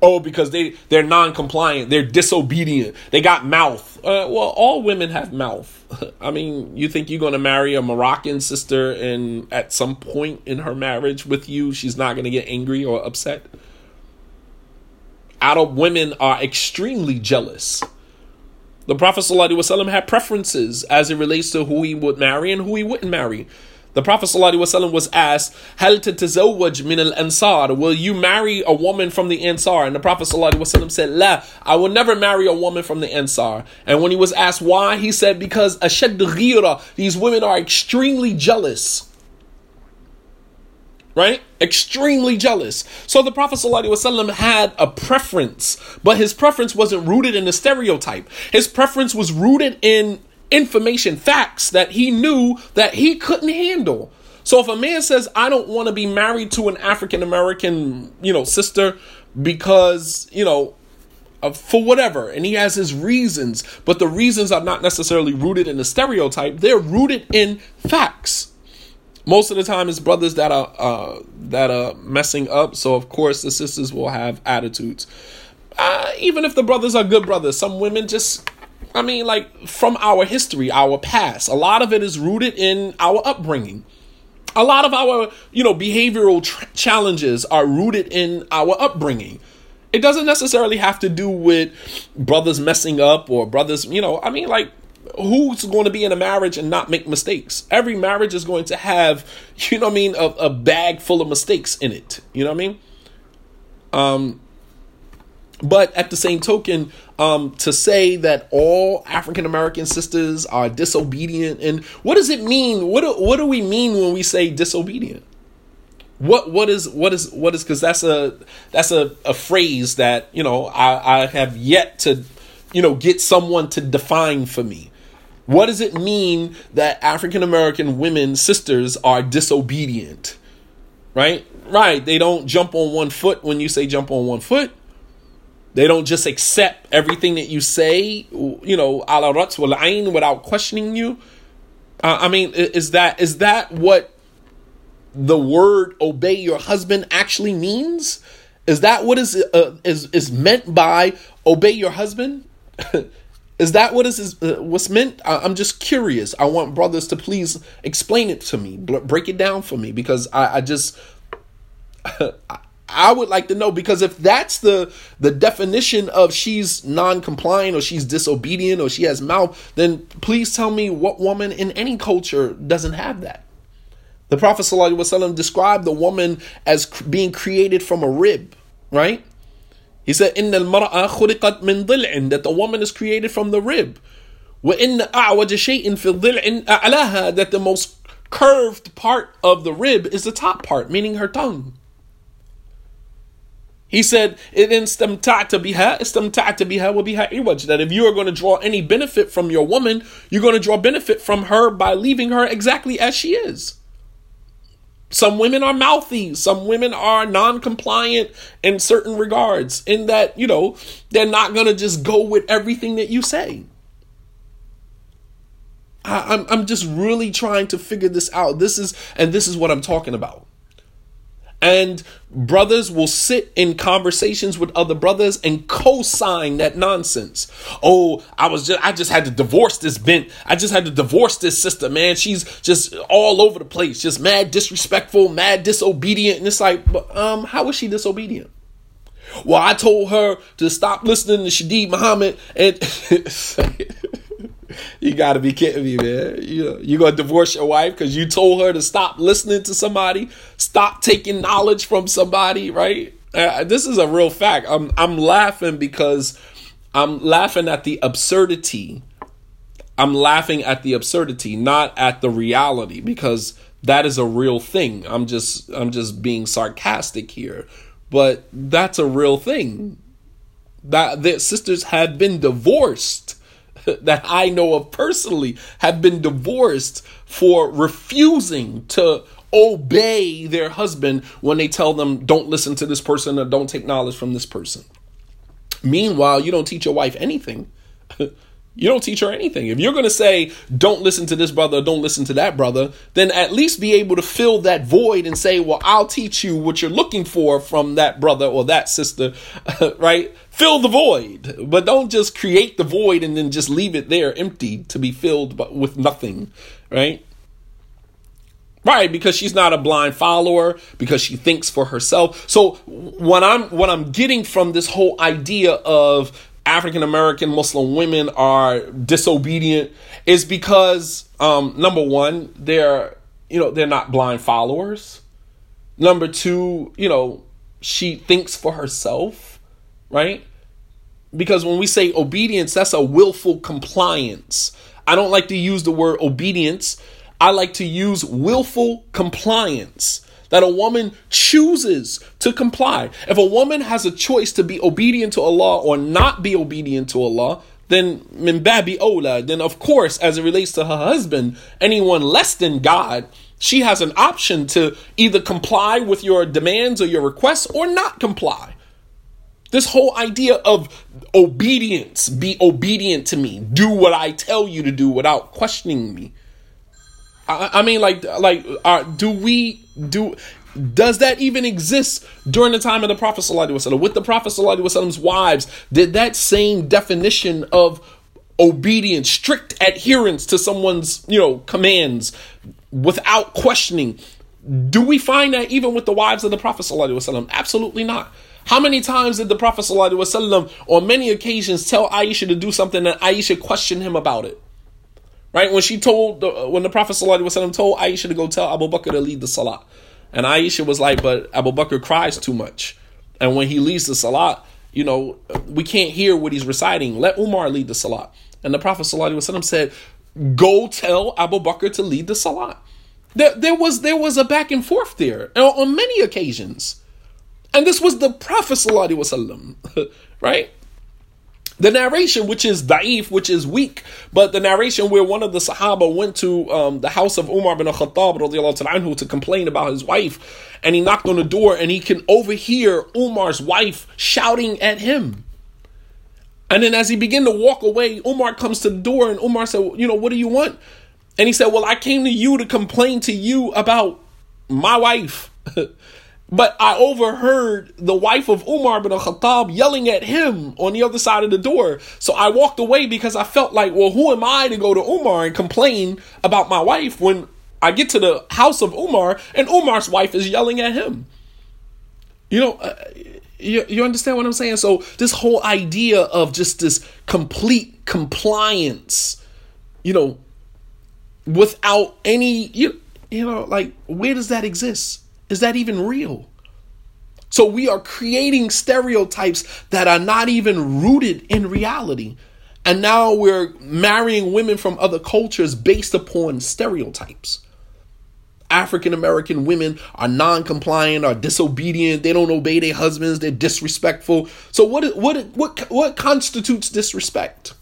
Oh, because they, they're non compliant, they're disobedient, they got mouth. Uh, well, all women have mouth. I mean, you think you're going to marry a Moroccan sister and at some point in her marriage with you, she's not going to get angry or upset? Arab women are extremely jealous. The Prophet ﷺ had preferences as it relates to who he would marry and who he wouldn't marry. The Prophet ﷺ was asked, Hal tatazawwaj min al ansar? Will you marry a woman from the Ansar? And the Prophet ﷺ said, La, I will never marry a woman from the Ansar. And when he was asked why, he said, Because ashad ghira, these women are extremely jealous. Right? Extremely jealous. So the Prophet ﷺ had a preference, but his preference wasn't rooted in a stereotype. His preference was rooted in information, facts that he knew that he couldn't handle. So if a man says, I don't want to be married to an African American, you know, sister because, you know, for whatever, and he has his reasons, but the reasons are not necessarily rooted in a stereotype. They're rooted in facts. Most of the time, it's brothers that are uh, that are messing up. So of course, the sisters will have attitudes. Uh, even if the brothers are good brothers, some women just I mean, like from our history, our past, a lot of it is rooted in our upbringing. A lot of our, you know, behavioral challenges are rooted in our upbringing. It doesn't necessarily have to do with brothers messing up or brothers, you know, I mean, like, who's going to be in a marriage and not make mistakes? Every marriage is going to have, you know I mean, a, a bag full of mistakes in it. You know what I mean? Um, but at the same token, um, to say that all African American sisters are disobedient, and what does it mean? What do, what do we mean when we say disobedient? What what is what is what is because that's a that's a, a phrase that you know I, I have yet to you know get someone to define for me. What does it mean that African American women sisters are disobedient? Right, right. They don't jump on one foot when you say jump on one foot they don't just accept everything that you say, you know, ala wal ain without questioning you. Uh, I mean, is that is that what the word obey your husband actually means? Is that what is uh, is is meant by obey your husband? is that what is, is uh, what's meant? I, am just curious. I want brothers to please explain it to me, break it down for me, because I, I just I would like to know because if that's the the definition of she's non-compliant or she's disobedient or she has mouth, then please tell me what woman in any culture doesn't have that. The Prophet ﷺ described the woman as being created from a rib, right? He said, "In al-mar'a khuliqat min that the woman is created from the rib. Wa inna a'waja shay'in fi dhil'in a'laha, that the most curved part of the rib is the top part, meaning her tongue. He said, That if you are going to draw any benefit from your woman, you're going to draw benefit from her by leaving her exactly as she is. Some women are mouthy. Some women are non compliant in certain regards, in that, you know, they're not going to just go with everything that you say. I, I'm, I'm just really trying to figure this out. This is, and this is what I'm talking about. And brothers will sit in conversations with other brothers and co-sign that nonsense. Oh, I was just I just had to divorce this bent. I just had to divorce this sister, man. She's just all over the place, just mad disrespectful, mad disobedient. And it's like, um, how was she disobedient? Well, I told her to stop listening to Shadeed Muhammad and you got to be kidding me, man. You you gonna divorce your wife because you told her to stop listening to somebody, stop taking knowledge from somebody, right? Uh, this is a real fact. I'm I'm laughing because I'm laughing at the absurdity. I'm laughing at the absurdity, not at the reality, because that is a real thing. I'm just I'm just being sarcastic here, but that's a real thing. That their sisters have been divorced that I know of personally have been divorced for refusing to obey their husband when they tell them, don't listen to this person or don't take knowledge from this person. Meanwhile, you don't teach your wife anything. You don't teach her anything. If you're going to say, don't listen to this brother, don't listen to that brother, then at least be able to fill that void and say, well, I'll teach you what you're looking for from that brother or that sister, right? Fill the void, but don't just create the void and then just leave it there empty to be filled with nothing, right? Right, because she's not a blind follower, because she thinks for herself. So what I'm what I'm getting from this whole idea of African American Muslim women are disobedient is because um, number one, they're you know they're not blind followers. Number two, you know she thinks for herself, right? Because when we say obedience, that's a willful compliance. I don't like to use the word obedience. I like to use willful compliance that a woman chooses to comply. If a woman has a choice to be obedient to Allah or not be obedient to Allah, then min babi ola, then of course, as it relates to her husband, anyone less than God, she has an option to either comply with your demands or your requests or not comply. This whole idea of obedience, be obedient to me, do what I tell you to do without questioning me. I, I mean, like, like, uh, do we do? Does that even exist during the time of the Prophet Sallallahu with the Prophet Sallallahu wives? Did that same definition of obedience, strict adherence to someone's, you know, commands without questioning. Do we find that even with the wives of the Prophet ﷺ? Absolutely not. How many times did the Prophet ﷺ on many occasions tell Aisha to do something and Aisha questioned him about it? Right? When she told, when the Prophet ﷺ told Aisha to go tell Abu Bakr to lead the Salah. And Aisha was like, but Abu Bakr cries too much. And when he leads the Salah, you know, we can't hear what he's reciting. Let Umar lead the Salah. And the Prophet ﷺ said, go tell Abu Bakr to lead the Salah. There, there was there was a back and forth there on many occasions. And this was the Prophet ﷺ, right? The narration, which is da'if, which is weak, but the narration where one of the Sahaba went to um, the house of Umar bin al-Khattab anhu, to complain about his wife, and he knocked on the door, and he can overhear Umar's wife shouting at him. And then as he began to walk away, Umar comes to the door, and Umar said, "You know, what do you want?" And he said, Well, I came to you to complain to you about my wife. but I overheard the wife of Umar bin al-Khattab yelling at him on the other side of the door. So I walked away because I felt like, well, who am I to go to Umar and complain about my wife when I get to the house of Umar and Umar's wife is yelling at him? You know, uh, you, you understand what I'm saying? So this whole idea of just this complete compliance, you know, without any you, you know like where does that exist is that even real so we are creating stereotypes that are not even rooted in reality and now we're marrying women from other cultures based upon stereotypes African American women are non-compliant, are disobedient, they don't obey their husbands, they're disrespectful. So what what what what constitutes disrespect?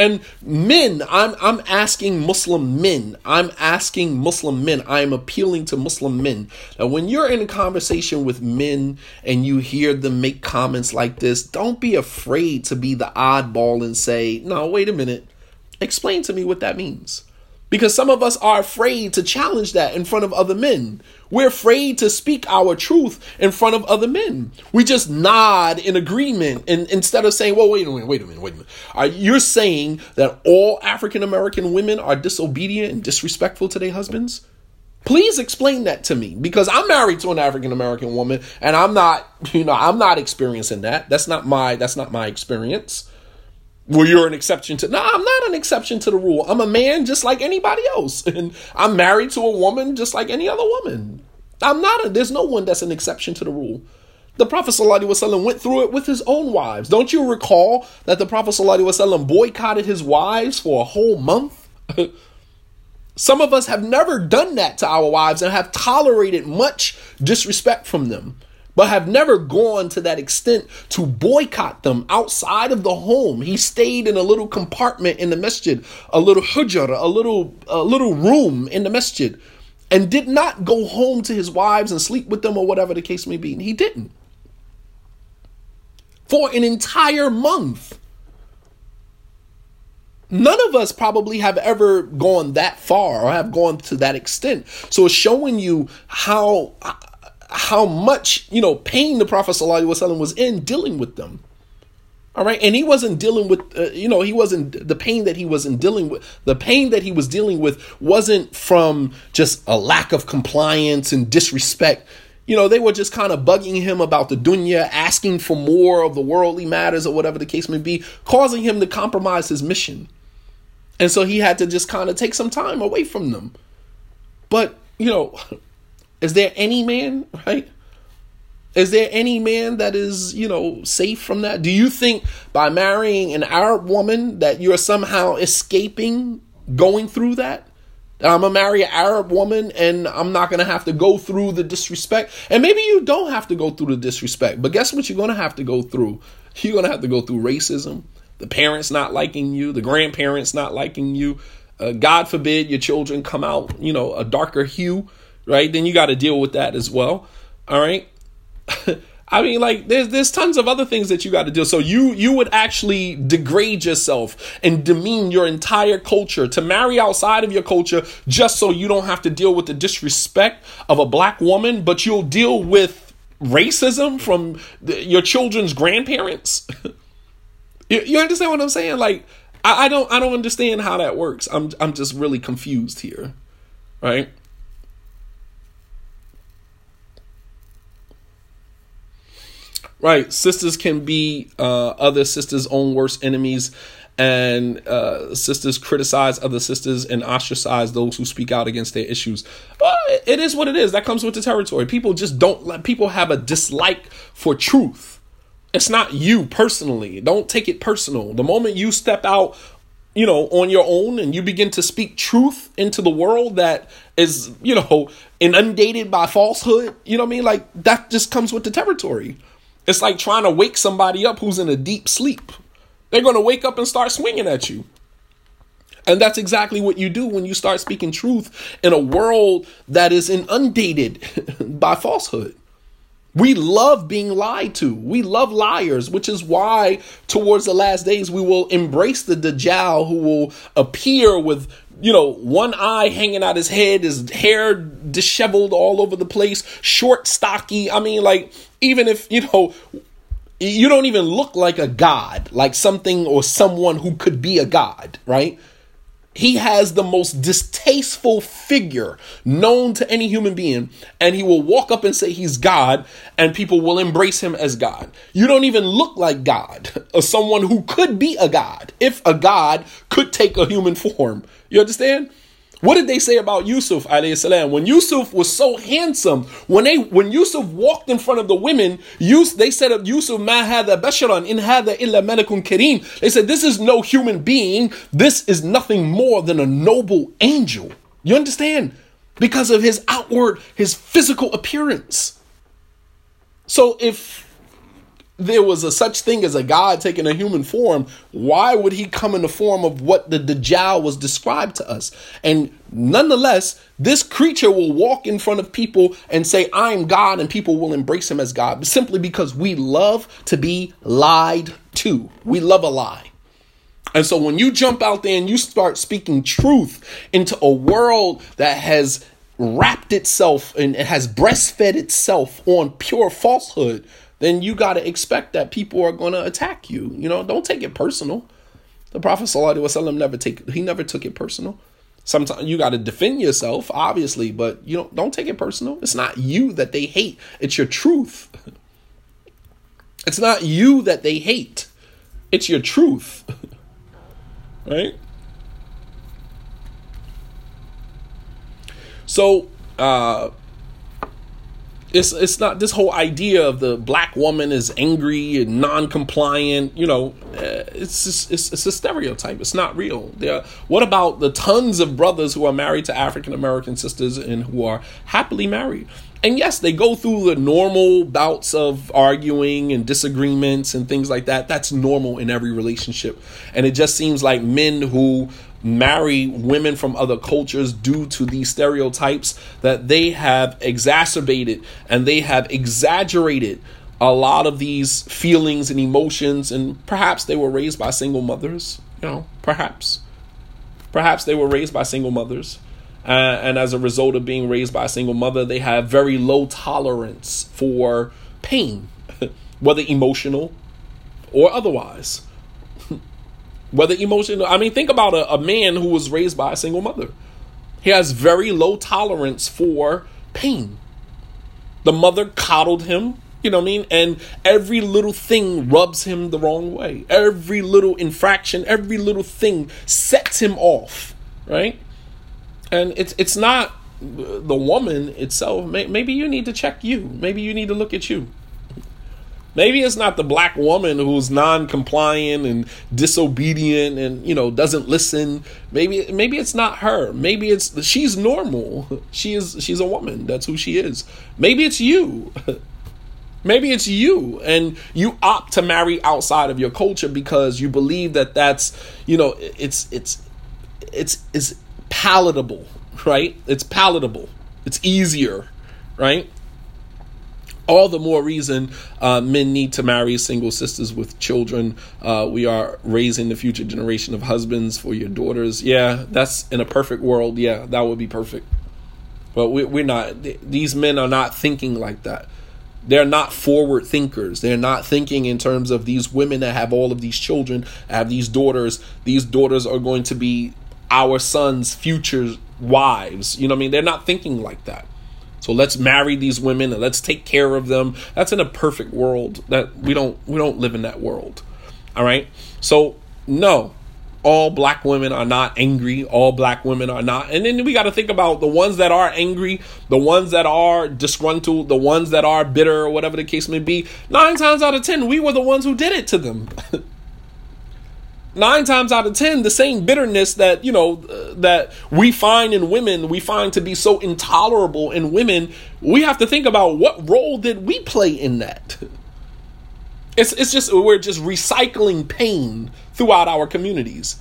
And men, I'm I'm asking Muslim men. I'm asking Muslim men. I'm appealing to Muslim men. Now, when you're in a conversation with men and you hear them make comments like this, don't be afraid to be the oddball and say, "No, wait a minute. Explain to me what that means." Because some of us are afraid to challenge that in front of other men. We're afraid to speak our truth in front of other men. We just nod in agreement and instead of saying, well, wait a minute, wait a minute, wait a minute. Are you saying that all African American women are disobedient and disrespectful to their husbands? Please explain that to me because I'm married to an African American woman and I'm not, you know, I'm not experiencing that. That's not my that's not my experience. Well, you're an exception to. No, I'm not an exception to the rule. I'm a man just like anybody else, and I'm married to a woman just like any other woman. I'm not. A, there's no one that's an exception to the rule. The Prophet ﷺ went through it with his own wives. Don't you recall that the Prophet ﷺ boycotted his wives for a whole month? Some of us have never done that to our wives and have tolerated much disrespect from them but have never gone to that extent to boycott them outside of the home. He stayed in a little compartment in the masjid, a little hujr, a little a little room in the masjid, and did not go home to his wives and sleep with them or whatever the case may be. And he didn't. For an entire month. None of us probably have ever gone that far or have gone to that extent. So it's showing you how how much, you know, pain the Prophet ﷺ was in dealing with them. All right. And he wasn't dealing with, uh, you know, he wasn't, the pain that he wasn't dealing with, the pain that he was dealing with wasn't from just a lack of compliance and disrespect. You know, they were just kind of bugging him about the dunya, asking for more of the worldly matters or whatever the case may be, causing him to compromise his mission. And so he had to just kind of take some time away from them. But, you know, is there any man, right? Is there any man that is, you know, safe from that? Do you think by marrying an Arab woman that you're somehow escaping going through that? I'm gonna marry an Arab woman and I'm not gonna have to go through the disrespect. And maybe you don't have to go through the disrespect, but guess what you're gonna have to go through? You're gonna have to go through racism, the parents not liking you, the grandparents not liking you. Uh, God forbid your children come out, you know, a darker hue right? Then you got to deal with that as well. All right. I mean, like there's there's tons of other things that you got to do. So you you would actually degrade yourself and demean your entire culture to marry outside of your culture just so you don't have to deal with the disrespect of a black woman, but you'll deal with racism from the, your children's grandparents. you, you, understand what I'm saying? Like I, I don't I don't understand how that works. I'm I'm just really confused here, right? Right. Sisters can be uh, other sisters' own worst enemies, and uh, sisters criticize other sisters and ostracize those who speak out against their issues. But it is what it is. That comes with the territory. People just don't let people have a dislike for truth. It's not you personally. Don't take it personal. The moment you step out you know, on your own and you begin to speak truth into the world that is, you know, inundated by falsehood, you know what I mean? Like that just comes with the territory. It's like trying to wake somebody up who's in a deep sleep. They're going to wake up and start swinging at you. And that's exactly what you do when you start speaking truth in a world that is inundated by falsehood. We love being lied to. We love liars, which is why towards the last days we will embrace the Dajjal who will appear with, you know, one eye hanging out his head, his hair disheveled all over the place, short, stocky. I mean, like, even if, you know, you don't even look like a god, like something or someone who could be a god, right? He has the most distasteful figure known to any human being, and he will walk up and say he's God, and people will embrace him as God. You don't even look like God, or someone who could be a God, if a God could take a human form. You understand? What did they say about Yusuf salam? When Yusuf was so handsome, when they when Yusuf walked in front of the women, they said of Yusuf, ma hada basharan in hada illa malakun kareem. They said this is no human being. This is nothing more than a noble angel. You understand? Because of his outward, his physical appearance. So if there was a such thing as a God taking a human form, why would he come in the form of what the Dajjal was described to us? And nonetheless, this creature will walk in front of people and say, I'm God, and people will embrace him as God simply because we love to be lied to. We love a lie. And so when you jump out there and you start speaking truth into a world that has wrapped itself and it has breastfed itself on pure falsehood, then you got to expect that people are going to attack you. You know, don't take it personal. The Prophet ﷺ never take he never took it personal. Sometimes you got to defend yourself, obviously, but you know, don't take it personal. It's not you that they hate; it's your truth. It's not you that they hate; it's your truth, right? So, uh, it's it's not this whole idea of the black woman is angry and non-compliant you know eh, it's just, it's, it's a stereotype. It's not real. There what about the tons of brothers who are married to african american sisters and who are happily married? And yes they go through the normal bouts of arguing and disagreements and things like that. That's normal in every relationship. And it just seems like men who marry women from other cultures due to these stereotypes that they have exacerbated and they have exaggerated a lot of these feelings and emotions. And perhaps they were raised by single mothers you know perhaps. Perhaps they were raised by single mothers. Uh, and as a result of being raised by a single mother they have very low tolerance for pain whether emotional or otherwise whether emotional. I mean, think about a, a man who was raised by a single mother. He has very low tolerance for pain. The mother coddled him, you know what I mean? And every little thing rubs him the wrong way. Every little infraction, every little thing sets him off, right? And it's it's not the woman itself. Maybe you need to check you. Maybe you need to look at you. Maybe it's not the black woman who's non-compliant and disobedient and you know doesn't listen. Maybe maybe it's not her. Maybe it's she's normal. She is she's a woman. That's who she is. Maybe it's you. Maybe it's you and you opt to marry outside of your culture because you believe that that's, you know, it's it's it's it's palatable, right? It's palatable. It's easier, right? All the more reason uh, men need to marry single sisters with children. Uh, we are raising the future generation of husbands for your daughters. Yeah, that's in a perfect world. Yeah, that would be perfect. But we, we're not. These men are not thinking like that. They're not forward thinkers. They're not thinking in terms of these women that have all of these children, have these daughters. These daughters are going to be our sons' future wives. You know what I mean? They're not thinking like that. So let's marry these women and let's take care of them. That's in a perfect world. That we don't we don't live in that world. All right? So no, all black women are not angry. All black women are not. And then we got to think about the ones that are angry, the ones that are disgruntled, the ones that are bitter, or whatever the case may be. Nine times out of ten, we were the ones who did it to them. Nine times out of ten, the same bitterness that you know uh, that we find in women, we find to be so intolerable in women. We have to think about what role did we play in that. It's it's just we're just recycling pain throughout our communities.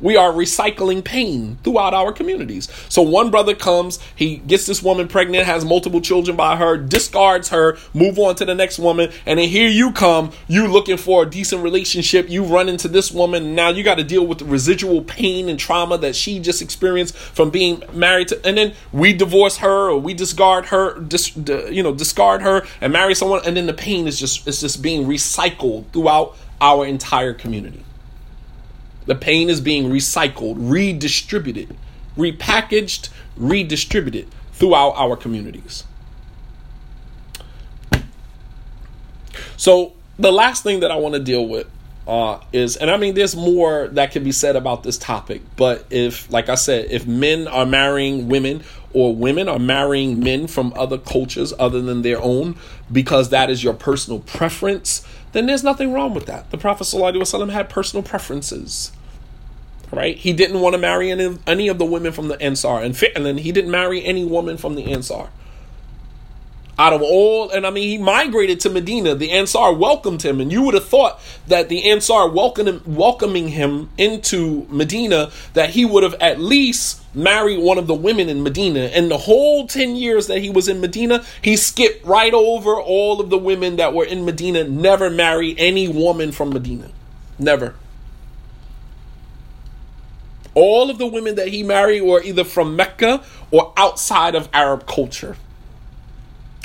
We are recycling pain throughout our communities. So one brother comes, he gets this woman pregnant, has multiple children by her, discards her, move on to the next woman, and then here you come, you looking for a decent relationship, you run into this woman, now you got to deal with the residual pain and trauma that she just experienced from being married to, and then we divorce her or we discard her, dis, you know, discard her and marry someone, and then the pain is just it's just being recycled throughout our entire community. The pain is being recycled, redistributed, repackaged, redistributed throughout our communities. So, the last thing that I want to deal with uh, is, and I mean, there's more that can be said about this topic, but if, like I said, if men are marrying women or women are marrying men from other cultures other than their own because that is your personal preference, then there's nothing wrong with that. The Prophet ﷺ had personal preferences. Right? He didn't want to marry any, any of the women from the Ansar. And, and then he didn't marry any woman from the Ansar. Out of all, and I mean, he migrated to Medina. The Ansar welcomed him, and you would have thought that the Ansar welcoming, welcoming him into Medina, that he would have at least married one of the women in Medina. And the whole 10 years that he was in Medina, he skipped right over all of the women that were in Medina, never married any woman from Medina. Never. All of the women that he married were either from Mecca or outside of Arab culture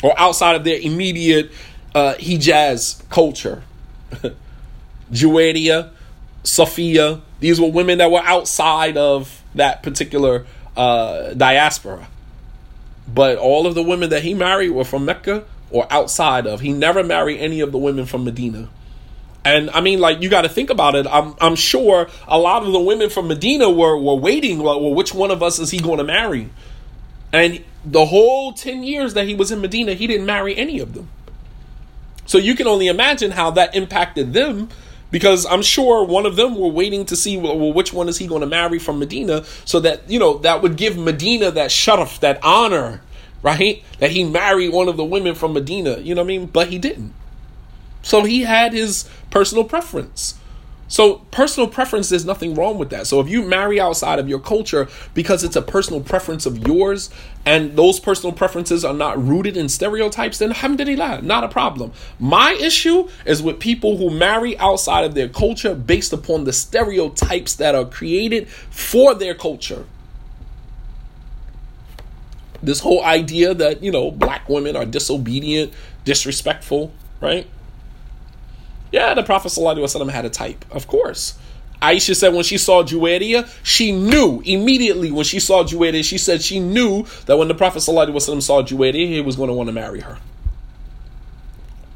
or outside of their immediate uh, Hijaz culture. Juwairia, Sophia, these were women that were outside of that particular uh, diaspora. But all of the women that he married were from Mecca or outside of. He never married any of the women from Medina. And I mean, like you got to think about it. I'm I'm sure a lot of the women from Medina were were waiting. Like, well, which one of us is he going to marry? And the whole 10 years that he was in Medina, he didn't marry any of them. So you can only imagine how that impacted them because I'm sure one of them were waiting to see well, which one is he going to marry from Medina so that, you know, that would give Medina that sharaf, that honor, right? That he married one of the women from Medina, you know what I mean? But he didn't. So he had his personal preference. So personal preference, there's nothing wrong with that. So if you marry outside of your culture because it's a personal preference of yours and those personal preferences are not rooted in stereotypes, then alhamdulillah, not a problem. My issue is with people who marry outside of their culture based upon the stereotypes that are created for their culture. This whole idea that, you know, black women are disobedient, disrespectful, right? Yeah, the Prophet ﷺ had a type, of course. Aisha said when she saw Juwairia, she knew immediately when she saw Juwairia, she said she knew that when the Prophet ﷺ saw Juwairia, he was going to want to marry her.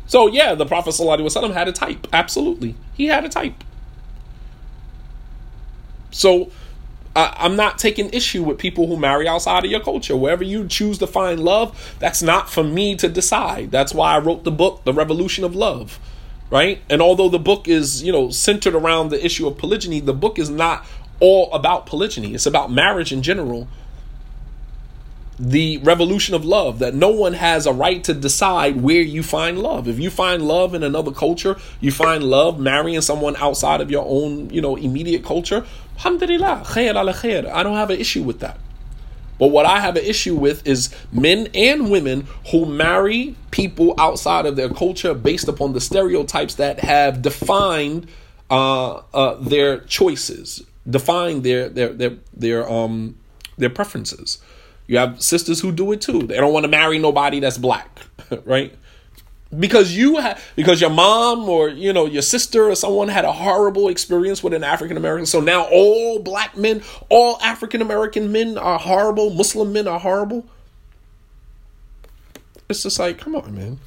So yeah, the Prophet ﷺ had a type. Absolutely. He had a type. So I, am not taking issue with people who marry outside of your culture. Wherever you choose to find love, that's not for me to decide. That's why I wrote the book, The Revolution of Love right? And although the book is, you know, centered around the issue of polygyny, the book is not all about polygyny. It's about marriage in general. The revolution of love that no one has a right to decide where you find love. If you find love in another culture, you find love marrying someone outside of your own, you know, immediate culture. Alhamdulillah, khair ala khair. I don't have an issue with that. But what I have an issue with is men and women who marry people outside of their culture based upon the stereotypes that have defined uh, uh, their choices, defined their their their their um their preferences. You have sisters who do it too. They don't want to marry nobody that's black, right? Because you had because your mom or you know your sister or someone had a horrible experience with an African American so now all black men all African American men are horrible. Muslim men are horrible. It's just like come on man.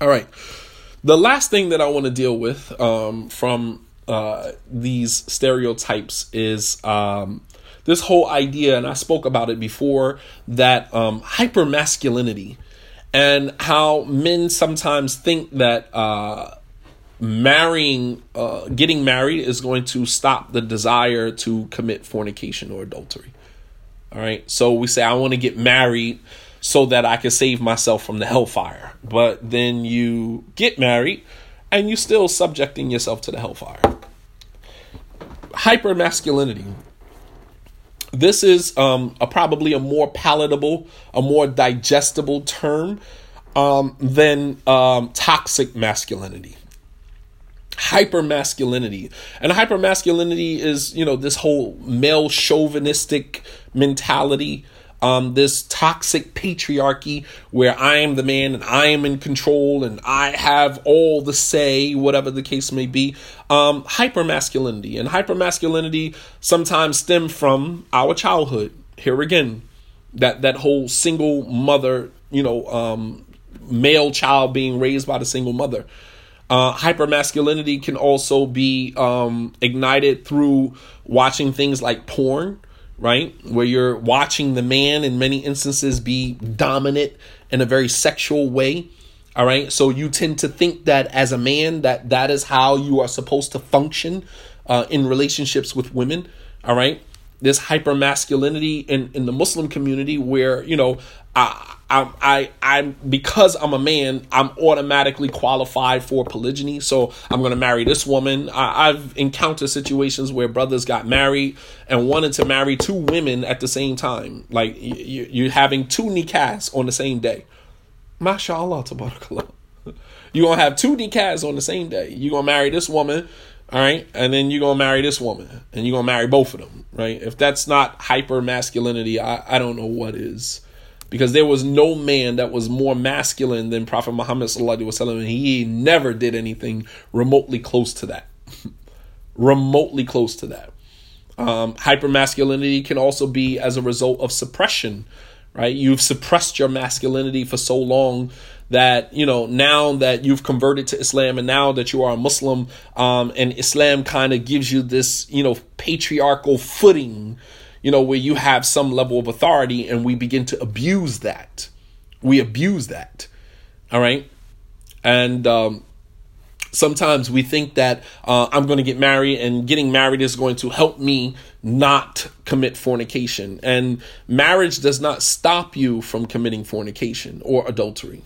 All right. The last thing that I want to deal with um, from uh, these stereotypes is um, this whole idea and I spoke about it before that um, hyper masculinity and how men sometimes think that uh, marrying, uh, getting married is going to stop the desire to commit fornication or adultery. All right. So we say, I want to get married so that I can save myself from the hellfire. But then you get married and you're still subjecting yourself to the hellfire. Hyper masculinity this is um, a probably a more palatable, a more digestible term um, than um, toxic masculinity. Hyper masculinity. And hyper masculinity is, you know, this whole male chauvinistic mentality um, this toxic patriarchy where I am the man and I am in control and I have all the say, whatever the case may be. Um, hyper masculinity and hypermasculinity sometimes stem from our childhood. Here again, that that whole single mother, you know, um, male child being raised by the single mother. Uh, hypermasculinity can also be um, ignited through watching things like porn, right? Where you're watching the man in many instances be dominant in a very sexual way. All right. So you tend to think that as a man that that is how you are supposed to function uh, in relationships with women. All right. This hyper masculinity in, in the Muslim community where, you know, I, I, I, I'm because I'm a man, I'm automatically qualified for polygyny. So I'm to marry this woman. I, I've encountered situations where brothers got married and wanted to marry two women at the same time. Like you, you're having two nikahs on the same day. MashaAllah, tabarakallah. You're to have two nikahs on the same day. You're to marry this woman, all right? And then you're to marry this woman. And you're to marry both of them, right? If that's not hyper masculinity, I, I don't know what is because there was no man that was more masculine than Prophet Muhammad sallallahu and he never did anything remotely close to that. remotely close to that. Um, hypermasculinity can also be as a result of suppression, right? You've suppressed your masculinity for so long that you know now that you've converted to Islam and now that you are a Muslim, um, and Islam kind of gives you this you know patriarchal footing you know, where you have some level of authority and we begin to abuse that. We abuse that. All right. And um, sometimes we think that uh, I'm going to get married and getting married is going to help me not commit fornication. And marriage does not stop you from committing fornication or adultery.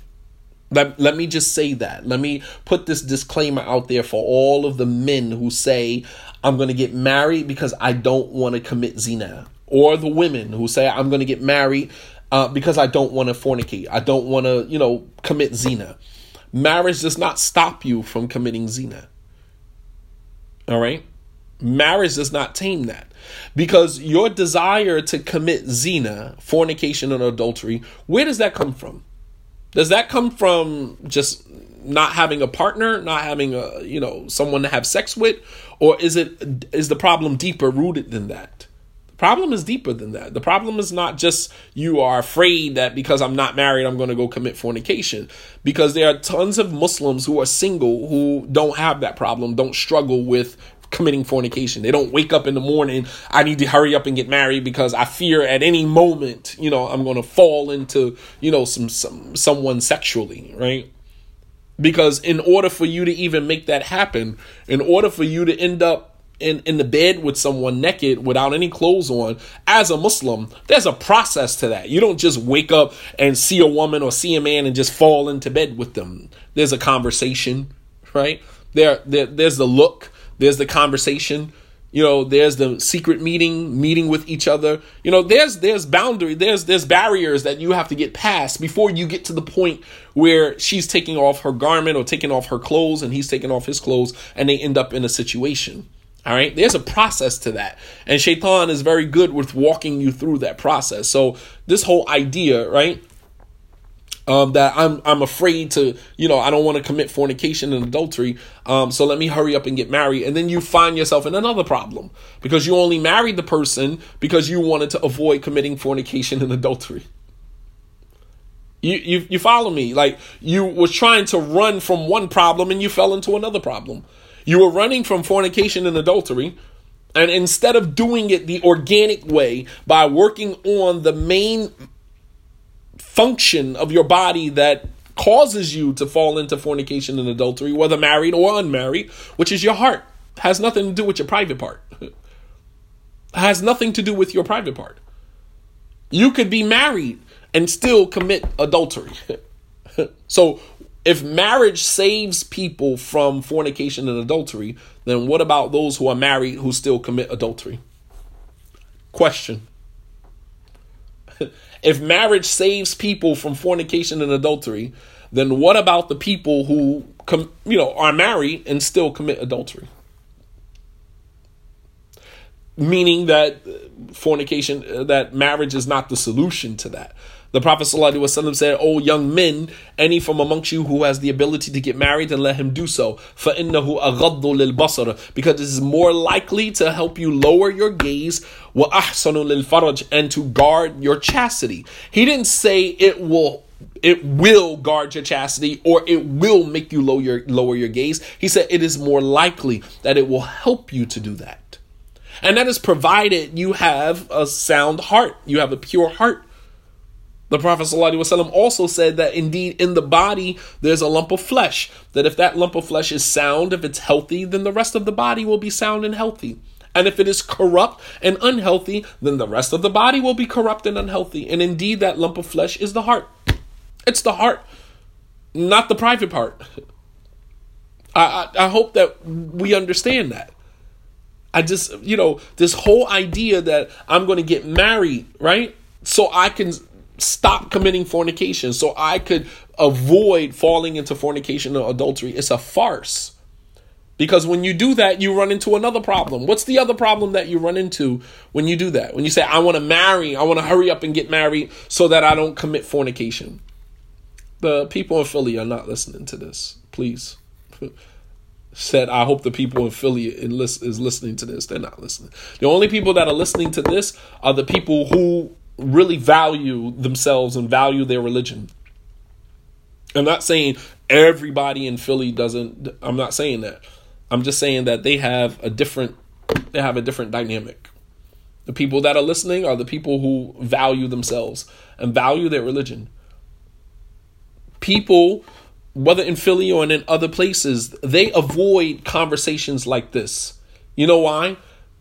Let, let me just say that. Let me put this disclaimer out there for all of the men who say, I'm going to get married because I don't want to commit zina. Or the women who say, I'm going to get married uh, because I don't want to fornicate. I don't want to, you know, commit zina. Marriage does not stop you from committing zina. All right? Marriage does not tame that. Because your desire to commit zina, fornication, and adultery, where does that come from? Does that come from just not having a partner, not having a, you know, someone to have sex with, or is it is the problem deeper rooted than that? The problem is deeper than that. The problem is not just you are afraid that because I'm not married, I'm going to go commit fornication. Because there are tons of Muslims who are single who don't have that problem, don't struggle with committing fornication. They don't wake up in the morning, I need to hurry up and get married because I fear at any moment, you know, I'm going to fall into, you know, some, some someone sexually, right? Because in order for you to even make that happen, in order for you to end up in, in the bed with someone naked without any clothes on, as a Muslim, there's a process to that. You don't just wake up and see a woman or see a man and just fall into bed with them. There's a conversation, right? There, there there's the look, there's the conversation. You know, there's the secret meeting, meeting with each other. You know, there's there's boundary, there's there's barriers that you have to get past before you get to the point where she's taking off her garment or taking off her clothes and he's taking off his clothes and they end up in a situation. All right, there's a process to that, and Shaitan is very good with walking you through that process. So this whole idea, right, um, that I'm I'm afraid to, you know, I don't want to commit fornication and adultery. Um, so let me hurry up and get married, and then you find yourself in another problem because you only married the person because you wanted to avoid committing fornication and adultery. You, you you follow me? Like you was trying to run from one problem and you fell into another problem. You were running from fornication and adultery, and instead of doing it the organic way by working on the main function of your body that causes you to fall into fornication and adultery, whether married or unmarried, which is your heart. Has nothing to do with your private part. Has nothing to do with your private part. You could be married and still commit adultery. so, if marriage saves people from fornication and adultery, then what about those who are married who still commit adultery? Question. If marriage saves people from fornication and adultery, then what about the people who com- you know are married and still commit adultery? Meaning that fornication, uh, that marriage is not the solution to that. The Prophet ﷺ said, O young men, any from amongst you who has the ability to get married, then let him do so. فَإِنَّهُ أَغَضُّ لِلْبَصَرِ Because it is more likely to help you lower your gaze وَأَحْسَنُ لِلْفَرَجِ and to guard your chastity. He didn't say it will it will guard your chastity or it will make you lower your, lower your gaze. He said it is more likely that it will help you to do that. And that is provided you have a sound heart, you have a pure heart. The Prophet ﷺ also said that indeed in the body there's a lump of flesh. That if that lump of flesh is sound, if it's healthy, then the rest of the body will be sound and healthy. And if it is corrupt and unhealthy, then the rest of the body will be corrupt and unhealthy. And indeed, that lump of flesh is the heart. It's the heart, not the private part. I, I, I hope that we understand that. I just, you know, this whole idea that I'm going to get married, right? So I can stop committing fornication so I could avoid falling into fornication or adultery. It's a farce. Because when you do that, you run into another problem. What's the other problem that you run into when you do that? When you say, I want to marry, I want to hurry up and get married so that I don't commit fornication. The people in Philly are not listening to this. Please. Said, I hope the people in Philly is listening to this. They're not listening. The only people that are listening to this are the people who really value themselves and value their religion. I'm not saying everybody in Philly doesn't I'm not saying that. I'm just saying that they have a different they have a different dynamic. The people that are listening are the people who value themselves and value their religion. People whether in Philly or in other places, they avoid conversations like this. You know why?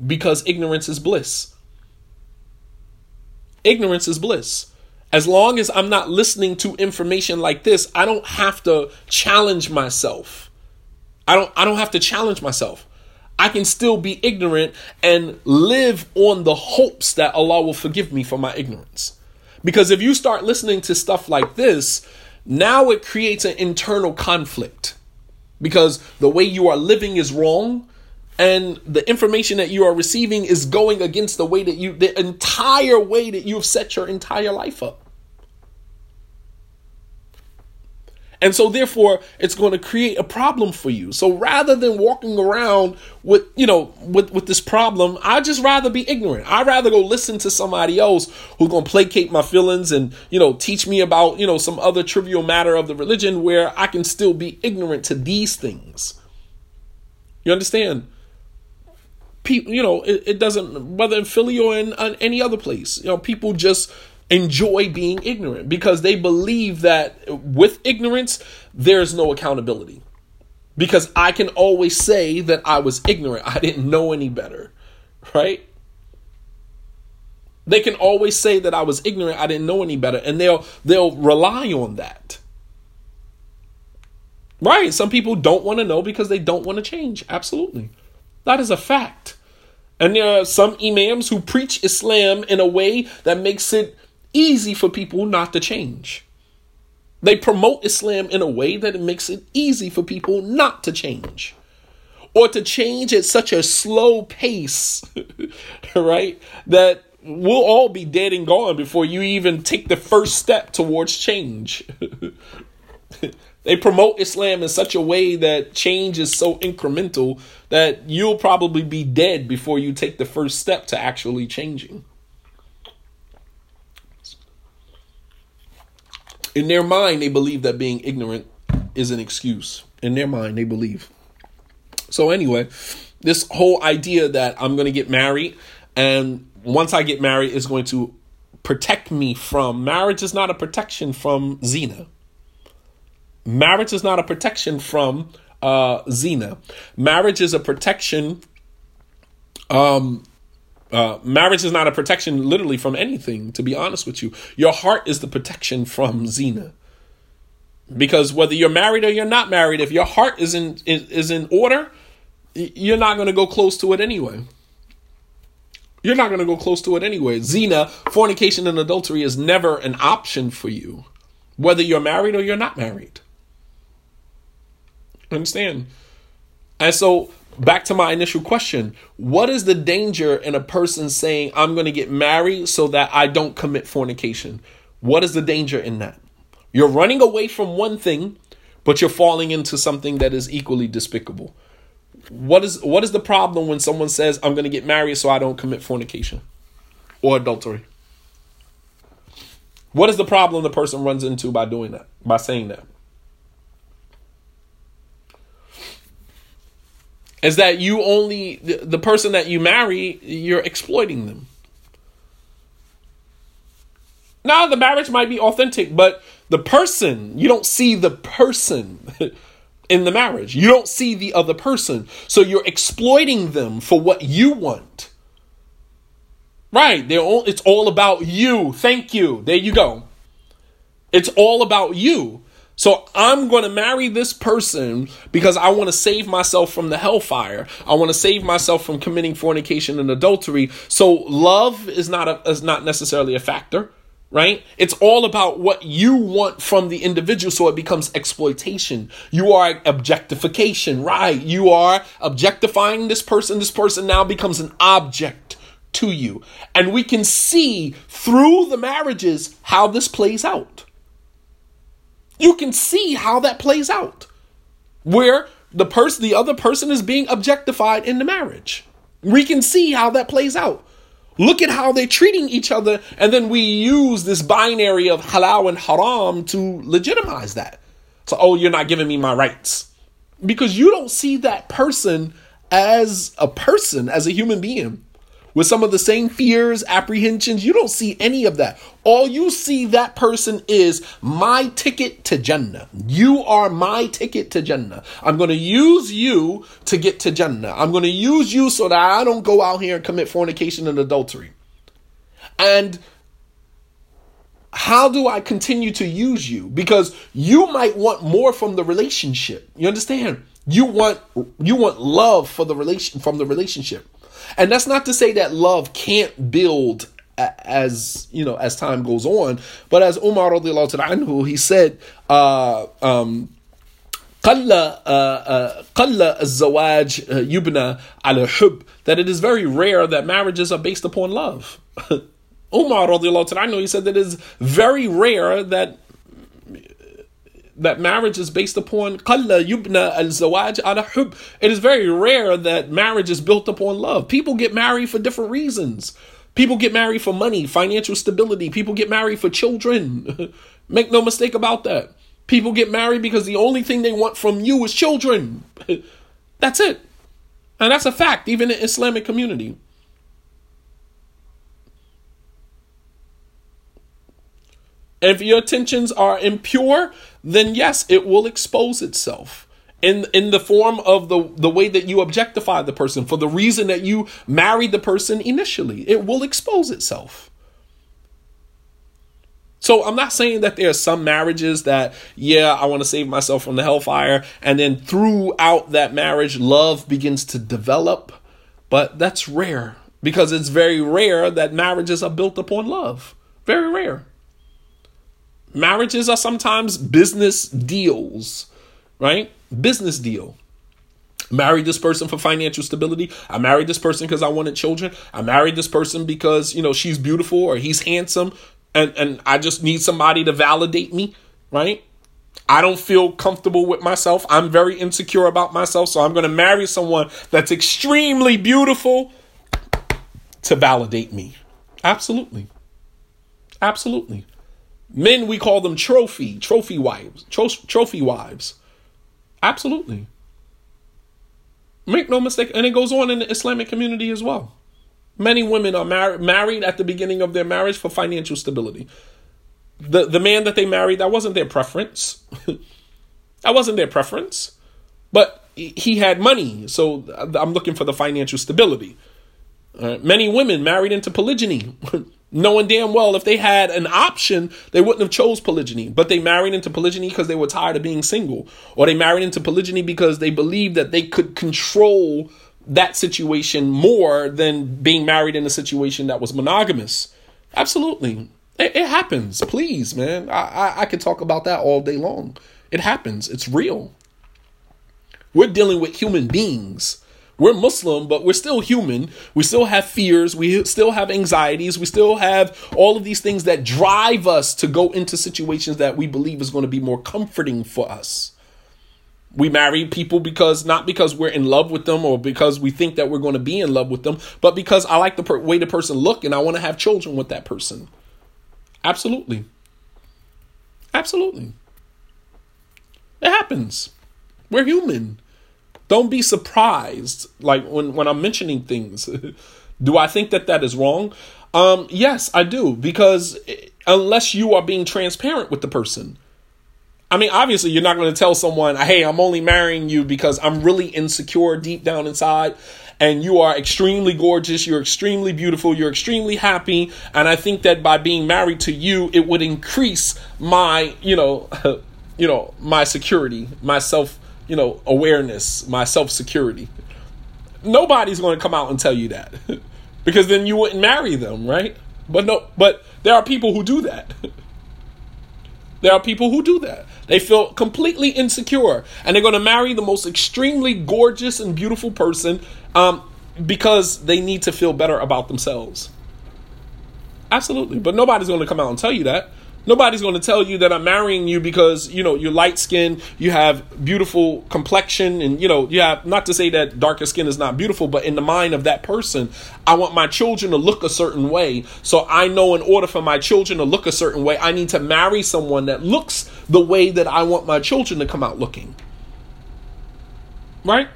Because ignorance is bliss ignorance is bliss. As long as I'm not listening to information like this, I don't have to challenge myself. I don't I don't have to challenge myself. I can still be ignorant and live on the hopes that Allah will forgive me for my ignorance. Because if you start listening to stuff like this, now it creates an internal conflict. Because the way you are living is wrong, and the information that you are receiving is going against the way that you the entire way that you've set your entire life up. And so therefore it's going to create a problem for you. So rather than walking around with you know with with this problem i'd just rather be ignorant. I'd rather go listen to somebody else who's going to placate my feelings and you know teach me about you know some other trivial matter of the religion where i can still be ignorant to these things. You understand people, you know, it, it, doesn't whether in Philly or in, in any other place. You know, people just enjoy being ignorant because they believe that with ignorance there's no accountability. Because I can always say that I was ignorant. I didn't know any better. Right? They can always say that I was ignorant, I didn't know any better, and they'll they'll rely on that. Right? Some people don't want to know because they don't want to change. Absolutely. That is a fact. And there are some imams who preach Islam in a way that makes it easy for people not to change. They promote Islam in a way that it makes it easy for people not to change or to change at such a slow pace, right? That we'll all be dead and gone before you even take the first step towards change. they promote Islam in such a way that change is so incremental that you'll probably be dead before you take the first step to actually changing. In their mind, they believe that being ignorant is an excuse. In their mind, they believe. So, anyway, this whole idea that I'm going to get married and once I get married is going to protect me from marriage is not a protection from zina. Marriage is not a protection from uh, zina. Marriage is a protection. Um, uh, marriage is not a protection literally from anything, to be honest with you. Your heart is the protection from zina. Because whether you're married or you're not married, if your heart is in is, is in order, you're not going to go close to it anyway. You're not going to go close to it anyway. Zina, fornication, and adultery is never an option for you, whether you're married or you're not married. Understand? And so, back to my initial question what is the danger in a person saying, I'm going to get married so that I don't commit fornication? What is the danger in that? You're running away from one thing, but you're falling into something that is equally despicable what is what is the problem when someone says I'm going to get married so I don't commit fornication or adultery? What is the problem the person runs into by doing that? By saying that? Is that you only the, person that you marry, you're exploiting them. Now the marriage might be authentic, but the person, you don't see the person. in the marriage. You don't see the other person. So you're exploiting them for what you want. Right. They're all, it's all about you. Thank you. There you go. It's all about you. So I'm going to marry this person because I want to save myself from the hellfire. I want to save myself from committing fornication and adultery. So love is not a, is not necessarily a factor right? It's all about what you want from the individual, so it becomes exploitation. You are objectification, right? You are objectifying this person. This person now becomes an object to you. And we can see through the marriages how this plays out. You can see how that plays out. Where the person the other person is being objectified in the marriage. We can see how that plays out. Look at how they're treating each other, and then we use this binary of halal and haram to legitimize that. So, oh, you're not giving me my rights. Because you don't see that person as a person, as a human being with some of the same fears, apprehensions. You don't see any of that. All you see that person is my ticket to Jannah. You are my ticket to Jannah. I'm going to use you to get to Jannah. I'm going to use you so that I don't go out here and commit fornication and adultery. And how do I continue to use you? Because you might want more from the relationship. You understand? You want you want love for the relation from the relationship. And that's not to say that love can't build as you know as time goes on but as umar anhu he said uh um قل قل الزواج يبنى على حب that it is very rare that marriages are based upon love Umar anhu he said that it is very rare that that marriage is based upon qalla yubna al zawaj ala hub. It is very rare that marriage is built upon love. People get married for different reasons. People get married for money, financial stability. People get married for children. Make no mistake about that. People get married because the only thing they want from you is children. that's it. And that's a fact, even in Islamic community. if your intentions are impure, then yes, it will expose itself in in the form of the the way that you objectify the person for the reason that you married the person initially. It will expose itself. So I'm not saying that there are some marriages that, yeah, I want to save myself from the hellfire, and then throughout that marriage, love begins to develop. But that's rare because it's very rare that marriages are built upon love. Very rare. Marriages are sometimes business deals, right? Business deal. Married this person for financial stability. I married this person because I wanted children. I married this person because, you know, she's beautiful or he's handsome and, and I just need somebody to validate me, right? I don't feel comfortable with myself. I'm very insecure about myself. So I'm going to marry someone that's extremely beautiful to validate me. Absolutely. Absolutely. Men, we call them trophy, trophy wives, tro- trophy wives. Absolutely. Make no mistake. And it goes on in the Islamic community as well. Many women are mar- married at the beginning of their marriage for financial stability the the man that they married that wasn't their preference that wasn't their preference but he had money so i'm looking for the financial stability uh, many women married into polygyny knowing damn well if they had an option they wouldn't have chose polygyny but they married into polygyny because they were tired of being single or they married into polygyny because they believed that they could control that situation more than being married in a situation that was monogamous absolutely it, it happens. Please, man. I, I, I could talk about that all day long. It happens. It's real. We're dealing with human beings. We're Muslim, but we're still human. We still have fears. We still have anxieties. We still have all of these things that drive us to go into situations that we believe is going to be more comforting for us. We marry people because not because we're in love with them or because we think that we're going to be in love with them, but because I like the per- way the person look and I want to have children with that person. Absolutely. Absolutely. It happens. We're human. Don't be surprised like when when I'm mentioning things. do I think that that is wrong? Um yes, I do because unless you are being transparent with the person. I mean, obviously, you're not going to tell someone, "Hey, I'm only marrying you because I'm really insecure deep down inside." and you are extremely gorgeous, you're extremely beautiful, you're extremely happy, and I think that by being married to you, it would increase my, you know, you know, my security, my self, you know, awareness, my self security. Nobody's going to come out and tell you that because then you wouldn't marry them, right? But no, but there are people who do that. There are people who do that. They feel completely insecure and they're going to marry the most extremely gorgeous and beautiful person um, because they need to feel better about themselves. Absolutely. But nobody's going to come out and tell you that. Nobody's going to tell you that I'm marrying you because, you know, you're light skinned, you have beautiful complexion, and, you know, you have, not to say that darker skin is not beautiful, but in the mind of that person, I want my children to look a certain way. So I know in order for my children to look a certain way, I need to marry someone that looks the way that I want my children to come out looking. Right?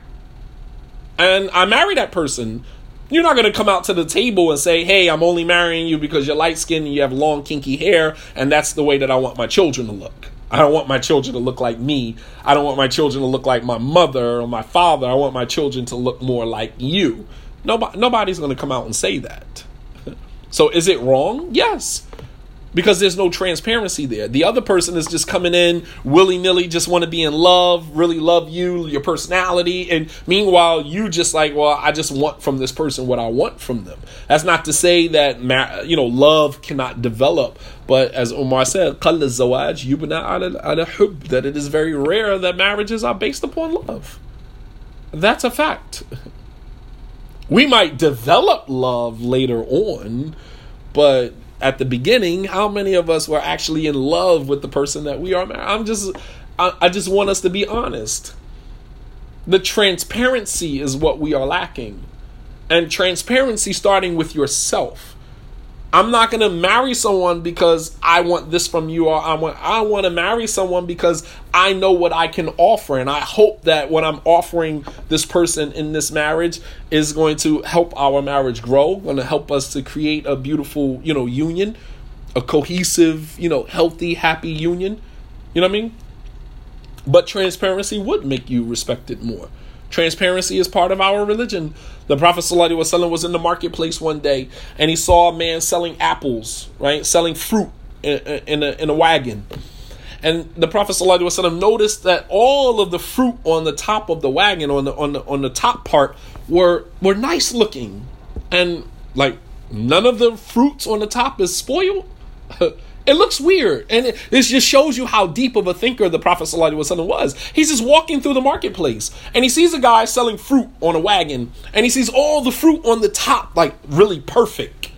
and I marry that person, you're not going to come out to the table and say, hey, I'm only marrying you because you're light skinned and you have long, kinky hair, and that's the way that I want my children to look. I don't want my children to look like me. I don't want my children to look like my mother or my father. I want my children to look more like you. Nobody, nobody's going to come out and say that. so is it wrong? Yes because there's no transparency there. The other person is just coming in willy nilly, just want to be in love, really love you, your personality. And meanwhile, you just like, well, I just want from this person what I want from them. That's not to say that, you know, love cannot develop. But as Omar said, that it is very rare that marriages are based upon love. That's a fact. We might develop love later on, but at the beginning, how many of us were actually in love with the person that we are? I'm just, I, I just want us to be honest. The transparency is what we are lacking. And transparency starting with yourself. I'm not going to marry someone because I want this from you or I want I want to marry someone because I know what I can offer and I hope that what I'm offering this person in this marriage is going to help our marriage grow, going to help us to create a beautiful, you know, union, a cohesive, you know, healthy, happy union. You know what I mean? But transparency would make you respect it more. Transparency is part of our religion. The Prophet ﷺ was in the marketplace one day and he saw a man selling apples, right? Selling fruit in, a, in a wagon. And the Prophet ﷺ noticed that all of the fruit on the top of the wagon, on the on the on the top part, were were nice looking, and like none of the fruits on the top is spoiled. It looks weird, and it, this just shows you how deep of a thinker the Prophet ﷺ was. He's just walking through the marketplace, and he sees a guy selling fruit on a wagon, and he sees all the fruit on the top, like really perfect.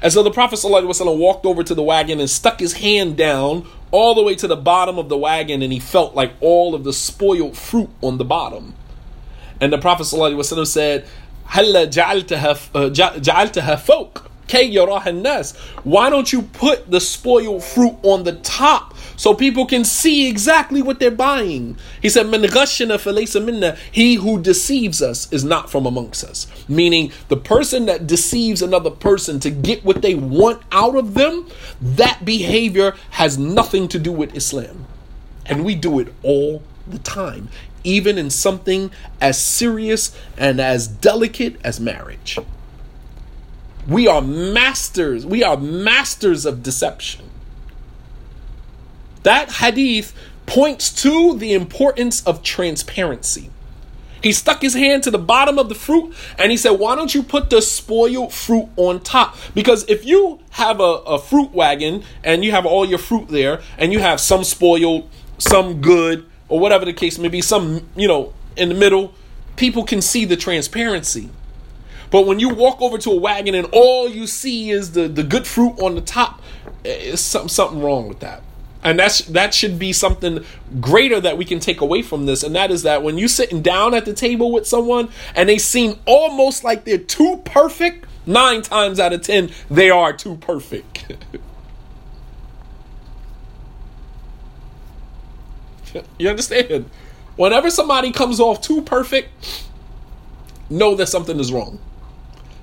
And so the Prophet ﷺ walked over to the wagon and stuck his hand down all the way to the bottom of the wagon, and he felt like all of the spoiled fruit on the bottom. And the Prophet ﷺ said, "Halla ja'altaha ja'altaha fawq." why don't you put the spoiled fruit on the top so people can see exactly what they're buying? He said, He who deceives us is not from amongst us. Meaning, the person that deceives another person to get what they want out of them, that behavior has nothing to do with Islam. And we do it all the time, even in something as serious and as delicate as marriage. We are masters. We are masters of deception. That hadith points to the importance of transparency. He stuck his hand to the bottom of the fruit and he said, Why don't you put the spoiled fruit on top? Because if you have a, a fruit wagon and you have all your fruit there and you have some spoiled, some good, or whatever the case may be, some, you know, in the middle, people can see the transparency. But when you walk over to a wagon and all you see is the, the good fruit on the top, eh, it's something something wrong with that. And that's that should be something greater that we can take away from this, and that is that when you're sitting down at the table with someone and they seem almost like they're too perfect, nine times out of ten, they are too perfect. you understand? Whenever somebody comes off too perfect, know that something is wrong.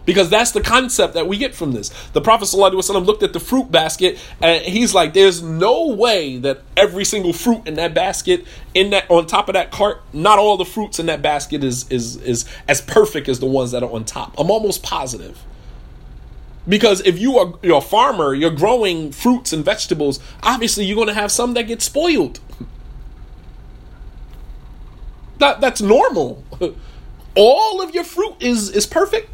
Because that's the concept that we get from this. The Prophet ﷺ looked at the fruit basket and he's like, there's no way that every single fruit in that basket, in that on top of that cart, not all the fruits in that basket is is is as perfect as the ones that are on top. I'm almost positive. Because if you are you're a farmer, you're growing fruits and vegetables, obviously you're gonna have some that get spoiled. That that's normal. All of your fruit is is perfect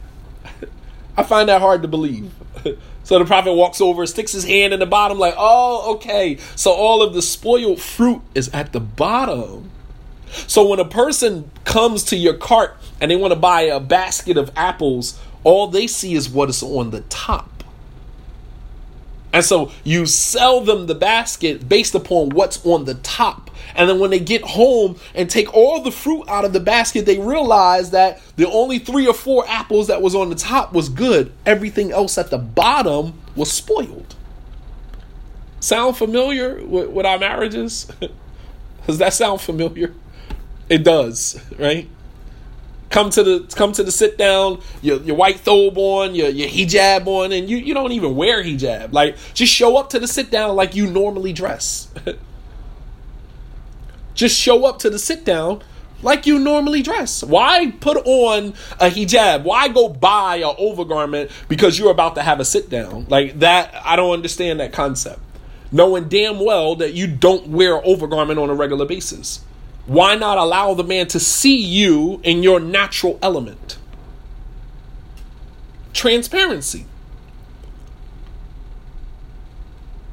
I find that hard to believe. so the prophet walks over, sticks his hand in the bottom, like, oh, okay. So all of the spoiled fruit is at the bottom. So when a person comes to your cart and they want to buy a basket of apples, all they see is what is on the top. And so you sell them the basket based upon what's on the top. And then when they get home and take all the fruit out of the basket, they realize that the only three or four apples that was on the top was good. Everything else at the bottom was spoiled. Sound familiar with, with our marriages? Does that sound familiar? It does, right? Come to the come to the sit down, your your white thobe on, your your hijab on, and you you don't even wear hijab. Like just show up to the sit down like you normally dress. just show up to the sit down like you normally dress. Why put on a hijab? Why go buy an overgarment because you're about to have a sit down? Like that, I don't understand that concept. Knowing damn well that you don't wear overgarment on a regular basis. Why not allow the man to see you in your natural element? Transparency.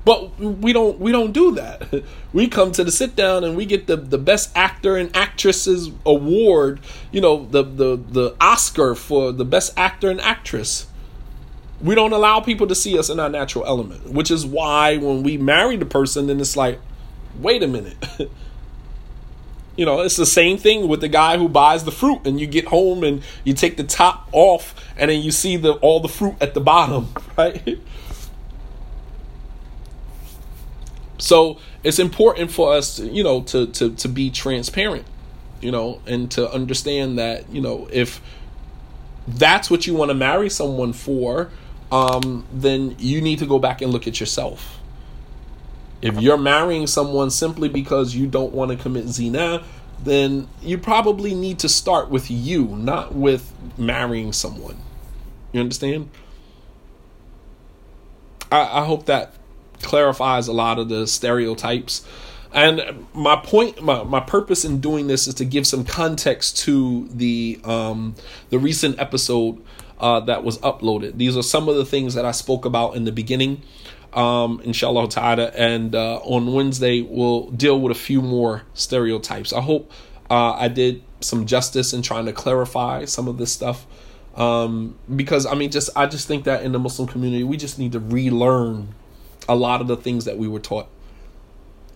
But we don't we don't do that. We come to the sit down and we get the, the best actor and actresses award, you know, the, the the Oscar for the best actor and actress. We don't allow people to see us in our natural element, which is why when we marry the person, then it's like, wait a minute. You know, it's the same thing with the guy who buys the fruit and you get home and you take the top off and then you see the all the fruit at the bottom, right? So it's important for us, to, you know, to, to to be transparent, you know, and to understand that, you know, if that's what you want to marry someone for, um, then you need to go back and look at yourself if you're marrying someone simply because you don't want to commit zina, then you probably need to start with you, not with marrying someone. You understand? I, I hope that clarifies a lot of the stereotypes And my point, my, my purpose in doing this is to give some context to the um, the recent episode uh, that was uploaded. These are some of the things that I spoke about in the beginning, um, inshallah ta'ala. And uh, on Wednesday, we'll deal with a few more stereotypes. I hope uh, I did some justice in trying to clarify some of this stuff. Um, because I mean, just I just think that in the Muslim community, we just need to relearn a lot of the things that we were taught.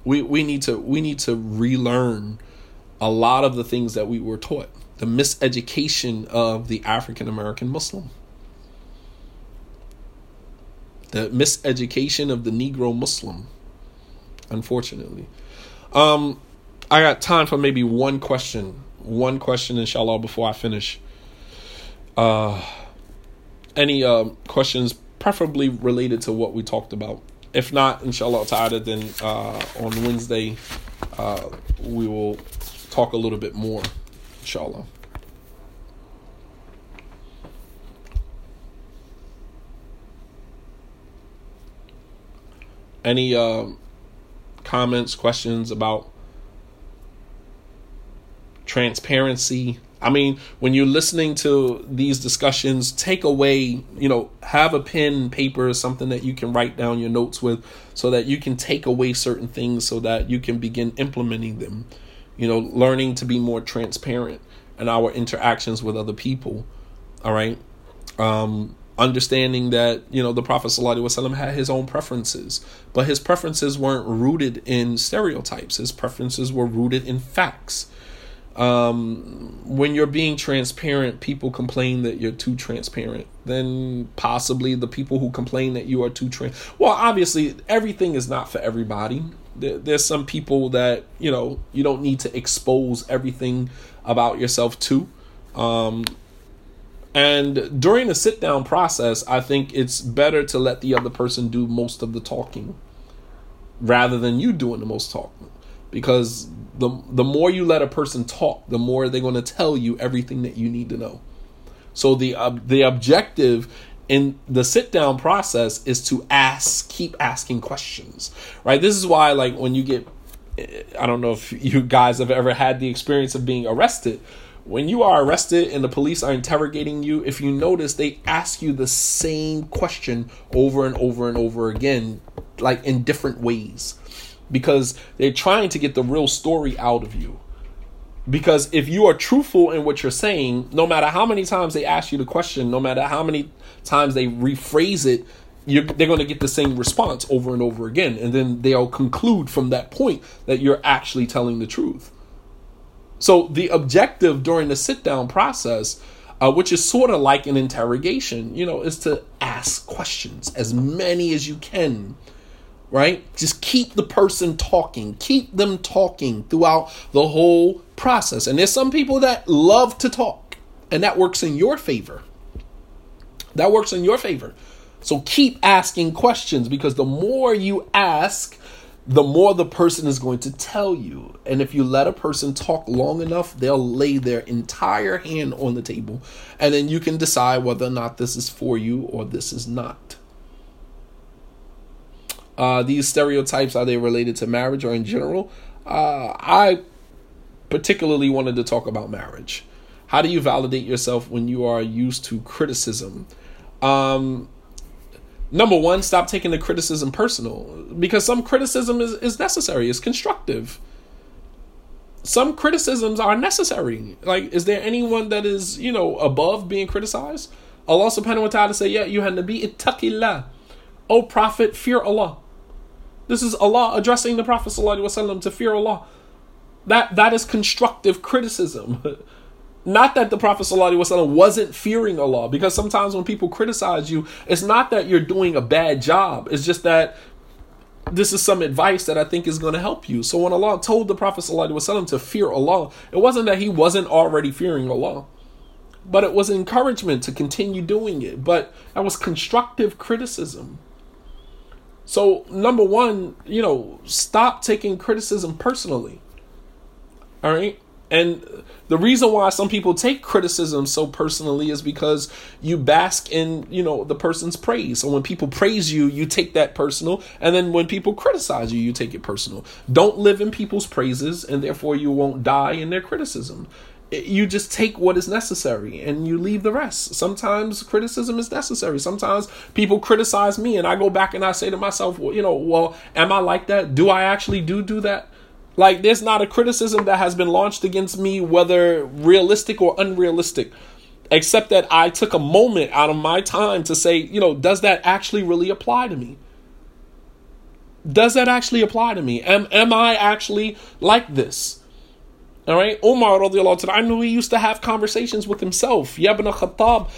We we need to we need to relearn a lot of the things that we were taught. The miseducation of the African American Muslim. The miseducation of the Negro Muslim. Unfortunately. Um I got time for maybe one question. One question, inshallah, before I finish. Uh any uh, questions preferably related to what we talked about if not, inshallah ta'ala, then uh, on Wednesday uh, we will talk a little bit more, inshallah. Any uh, comments, questions about transparency? I mean, when you're listening to these discussions, take away, you know, have a pen, paper, something that you can write down your notes with so that you can take away certain things so that you can begin implementing them. You know, learning to be more transparent in our interactions with other people. All right. Um, understanding that, you know, the Prophet ﷺ had his own preferences, but his preferences weren't rooted in stereotypes. His preferences were rooted in facts um, when you're being transparent, people complain that you're too transparent. Then possibly the people who complain that you are too trans. Well, obviously, everything is not for everybody. There, there's some people that you know you don't need to expose everything about yourself to. Um, and during the sit down process, I think it's better to let the other person do most of the talking rather than you doing the most talking because the the more you let a person talk, the more they're going to tell you everything that you need to know. So the uh, the objective in the sit down process is to ask, keep asking questions, right? This is why, like, when you get, I don't know if you guys have ever had the experience of being arrested. When you are arrested and the police are interrogating you, if you notice, they ask you the same question over and over and over again, like in different ways because they're trying to get the real story out of you. Because if you are truthful in what you're saying, no matter how many times they ask you the question, no matter how many times they rephrase it, they're going to get the same response over and over again. And then they'll conclude from that point that you're actually telling the truth. So the objective during the sit down process, uh, which is sort of like an interrogation, you know, is to ask questions, as many as you can right? Just keep the person talking, keep them talking throughout the whole process. And there's some people that love to talk, and that works in your favor. That works in your favor. So keep asking questions because the more you ask, the more the person is going to tell you. And if you let a person talk long enough, they'll lay their entire hand on the table. And then you can decide whether or not this is for you or this is not. Uh, these stereotypes are they related to marriage or in general? Uh, I particularly wanted to talk about marriage. How do you validate yourself when you are used to criticism? Um, number one, stop taking the criticism personal because some criticism is, is necessary, it's constructive. Some criticisms are necessary. Like, is there anyone that is, you know, above being criticized? Allah subhanahu wa ta'ala say, Yeah, you had be ittaqillah. O Prophet, fear Allah. This is Allah addressing the Prophet ﷺ to fear Allah. That that is constructive criticism. Not that the Prophet ﷺ wasn't fearing Allah, because sometimes when people criticize you, it's not that you're doing a bad job. It's just that this is some advice that I think is going to help you. So when Allah told the Prophet ﷺ to fear Allah, it wasn't that he wasn't already fearing Allah, but it was encouragement to continue doing it. But that was constructive criticism. So, number one, you know, stop taking criticism personally. All right? And the reason why some people take criticism so personally is because you bask in, you know, the person's praise. So when people praise you, you take that personal, and then when people criticize you, you take it personal. Don't live in people's praises, and therefore you won't die in their criticism. You just take what is necessary and you leave the rest. Sometimes criticism is necessary. Sometimes people criticize me, and I go back and I say to myself, well, you know, well, am I like that? Do I actually do do that? Like, there's not a criticism that has been launched against me, whether realistic or unrealistic, except that I took a moment out of my time to say, you know, does that actually really apply to me? Does that actually apply to me? Am, am I actually like this? All right, Umar radiallahu anhu he used to have conversations with himself. Ya ibn Khattab,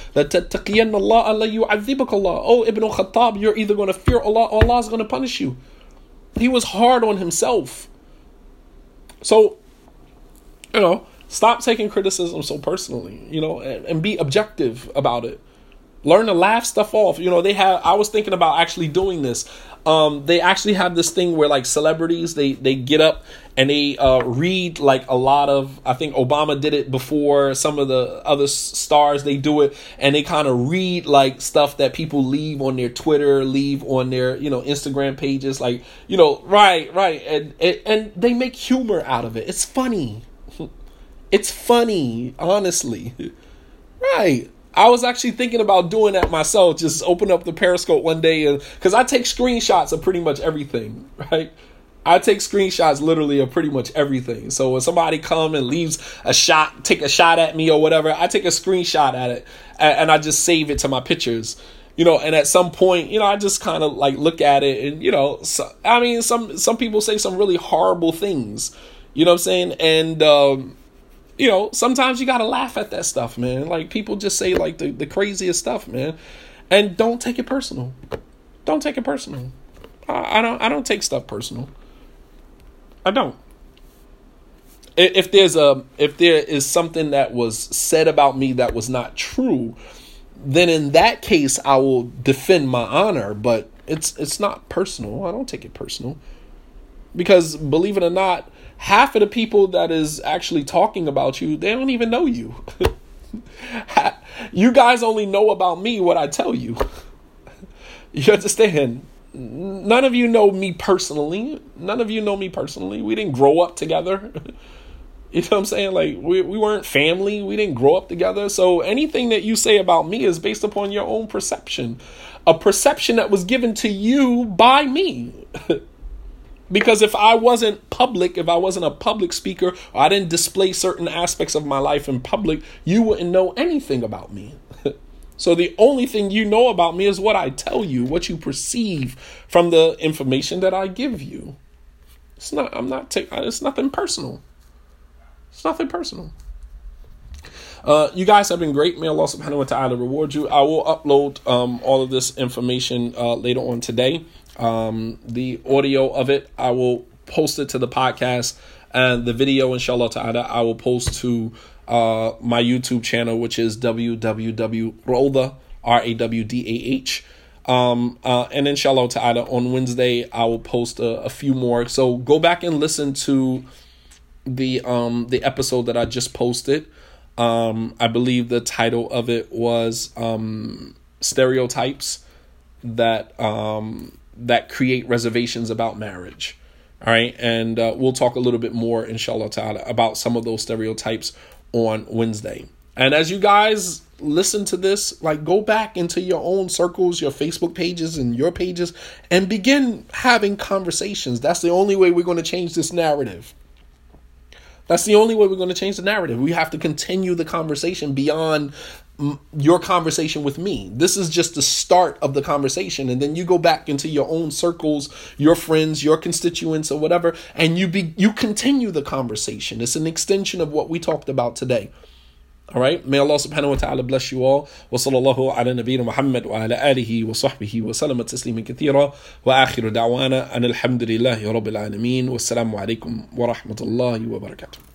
Allah, Allah. Oh, Ibn Khattab, you're either going to fear Allah or Allah is going to punish you. He was hard on himself. So, you know, stop taking criticism so personally, you know, and, and be objective about it. Learn to laugh stuff off. You know, they have I was thinking about actually doing this. Um, they actually have this thing where like celebrities they they get up and they uh, read like a lot of i think obama did it before some of the other stars they do it and they kind of read like stuff that people leave on their twitter leave on their you know instagram pages like you know right right and and, and they make humor out of it it's funny it's funny honestly right I was actually thinking about doing that myself. Just open up the Periscope one day, and because I take screenshots of pretty much everything, right? I take screenshots literally of pretty much everything. So when somebody come and leaves a shot, take a shot at me or whatever, I take a screenshot at it and I just save it to my pictures. You know, and at some point, you know, I just kind of like look at it and you know, so, I mean, some some people say some really horrible things. You know what I'm saying? And um, you know, sometimes you gotta laugh at that stuff, man. Like people just say like the, the craziest stuff, man. And don't take it personal. Don't take it personal. I, I don't I don't take stuff personal. I don't. If there's a if there is something that was said about me that was not true, then in that case I will defend my honor, but it's it's not personal. I don't take it personal. Because believe it or not, half of the people that is actually talking about you, they don't even know you. you guys only know about me what I tell you. You understand? none of you know me personally. None of you know me personally. We didn't grow up together. you know what I'm saying? Like we we weren't family. We didn't grow up together. So anything that you say about me is based upon your own perception. A perception that was given to you by me. because if I wasn't public, if I wasn't a public speaker, or I didn't display certain aspects of my life in public, you wouldn't know anything about me. So the only thing you know about me is what I tell you, what you perceive from the information that I give you. It's not I'm not taking it's nothing personal. It's nothing personal. Uh, you guys have been great. May Allah subhanahu wa ta'ala reward you. I will upload um, all of this information uh, later on today. Um, the audio of it, I will post it to the podcast. And the video, inshallah ta'ala, I will post to uh, my YouTube channel, which is www.rawdah, R A W D A H. Um, uh, and inshallah ta'ala, on Wednesday, I will post a, a, few more. So go back and listen to the um the episode that I just posted. Um, I believe the title of it was um stereotypes that um that create reservations about marriage. All right, and uh, we'll talk a little bit more, inshallah ta'ala, about some of those stereotypes on Wednesday. And as you guys listen to this, like go back into your own circles, your Facebook pages and your pages, and begin having conversations. That's the only way we're going to change this narrative. That's the only way we're going to change the narrative. We have to continue the conversation beyond your conversation with me. This is just the start of the conversation and then you go back into your own circles, your friends, your constituents or whatever and you be you continue the conversation. It's an extension of what we talked about today. All right. May Allah subhanahu wa ta'ala bless you all. Wa sallallahu ala nabiyyina Muhammad wa ala alihi wa sahbihi wa sallama tasliman kathira. Wa akhiru da'wana an alhamdulillahi rabbil alamin. Wassalamu alaikum wa rahmatullahi wa barakatuh.